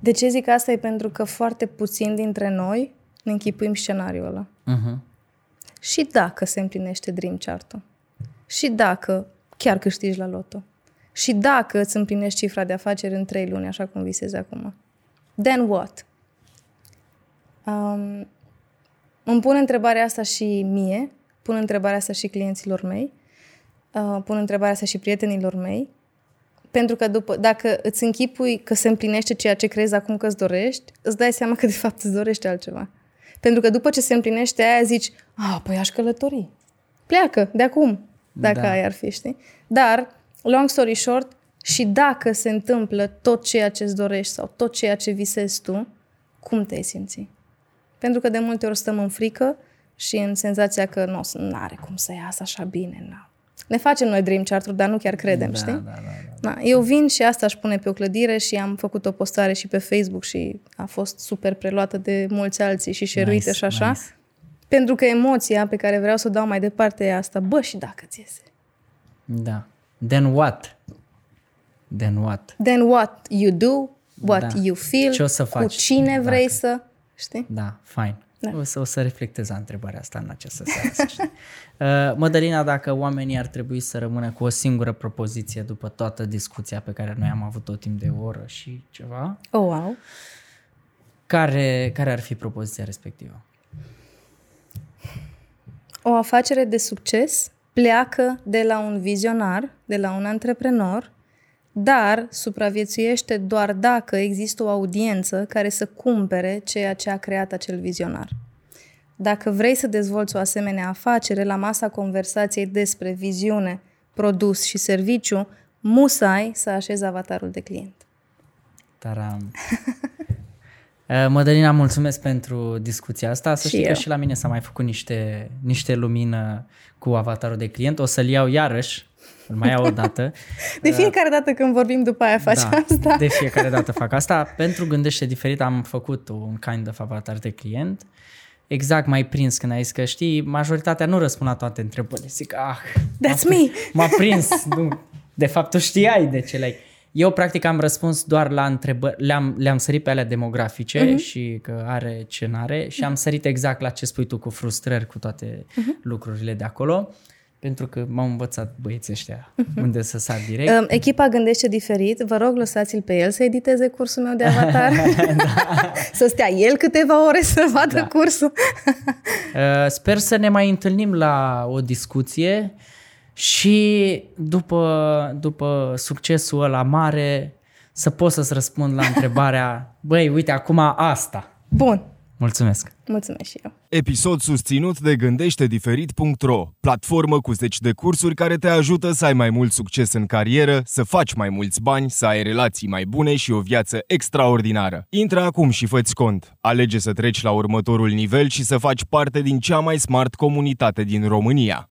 De ce zic asta? E pentru că foarte puțin dintre noi ne închipuim scenariul ăla. Uh-huh. Și dacă se împlinește dream chart-ul. Și dacă chiar câștigi la loto. Și dacă îți împlinești cifra de afaceri în trei luni, așa cum visezi acum. Then what? Um, îmi pun întrebarea asta și mie, pun întrebarea asta și clienților mei, uh, pun întrebarea asta și prietenilor mei, pentru că după, dacă îți închipui că se împlinește ceea ce crezi acum că îți dorești, îți dai seama că de fapt îți dorești altceva. Pentru că după ce se împlinește aia zici, a, păi aș călători. Pleacă, de acum, dacă Da. aia ar fi, știi? Dar, long story short, și dacă se întâmplă tot ceea ce îți dorești sau tot ceea ce visezi tu, cum te-ai simți? Pentru că de multe ori stăm în frică și în senzația că nu are cum să iasă așa bine. Na. Ne facem noi dream chart dar nu chiar credem, da, știi? Da, da, da. Da, eu vin și asta aș pune pe o clădire și am făcut o postare și pe Facebook și a fost super preluată de mulți alții și share Nice, și așa. nice. Pentru că emoția pe care vreau să o dau mai departe e asta. Bă, și dacă ți iese? Da. Then what? Then what? Then what you do, what Da. you feel, Ce o să cu faci cine vrei dacă? să... Știi? Da, fine. Da. O, să, o să reflectez la întrebarea asta în această seară. Să știi. uh, Mădălina, dacă oamenii ar trebui să rămână cu o singură propoziție după toată discuția pe care noi am avut-o timp de o oră și ceva, Oh, wow. care, care ar fi propoziția respectivă? O afacere de succes pleacă de la un vizionar, de la un antreprenor, dar supraviețuiește doar dacă există o audiență care să cumpere ceea ce a creat acel vizionar. Dacă vrei să dezvolți o asemenea afacere la masa conversației despre viziune, produs și serviciu, musai să așezi avatarul de client. Taram. Uh, Mădălina, mulțumesc pentru discuția asta. Să Și știi că eu. și la mine s-a mai făcut niște, niște lumină cu avatarul de client. O să-l iau iarăși, îl mai iau o dată. De fiecare dată când vorbim după aia faci da, asta. de fiecare dată fac asta. Pentru Gândește Diferit am făcut un kind of avatar de client. Exact, mai prins când ai zis că știi, majoritatea nu răspund la toate întrebările. Zic, ah, That's m-a, me. M-a prins. Nu. De fapt, tu știai de ce le-ai. Eu, practic, am răspuns doar la întrebări, le-am, le-am sărit pe alea demografice uh-huh. și că are ce n-are și am sărit exact la ce spui tu cu frustrări, cu toate uh-huh. lucrurile de acolo, pentru că m-au învățat băieții ăștia uh-huh. unde să sar direct. Um, Echipa gândește diferit. Vă rog, lăsați-l pe el să editeze cursul meu de avatar. da. să stea el câteva ore să vadă da. cursul. Uh, Sper să ne mai întâlnim la o discuție și după, după succesul ăla mare să pot să-ți răspund la întrebarea băi, uite, acum asta. Bun. Mulțumesc! Mulțumesc și eu. Episod susținut de gândește-diferit.ro, platformă cu zeci de cursuri care te ajută să ai mai mult succes în carieră, să faci mai mulți bani, să ai relații mai bune și o viață extraordinară. Intră acum și fă cont. Alege să treci la următorul nivel și să faci parte din cea mai smart comunitate din România.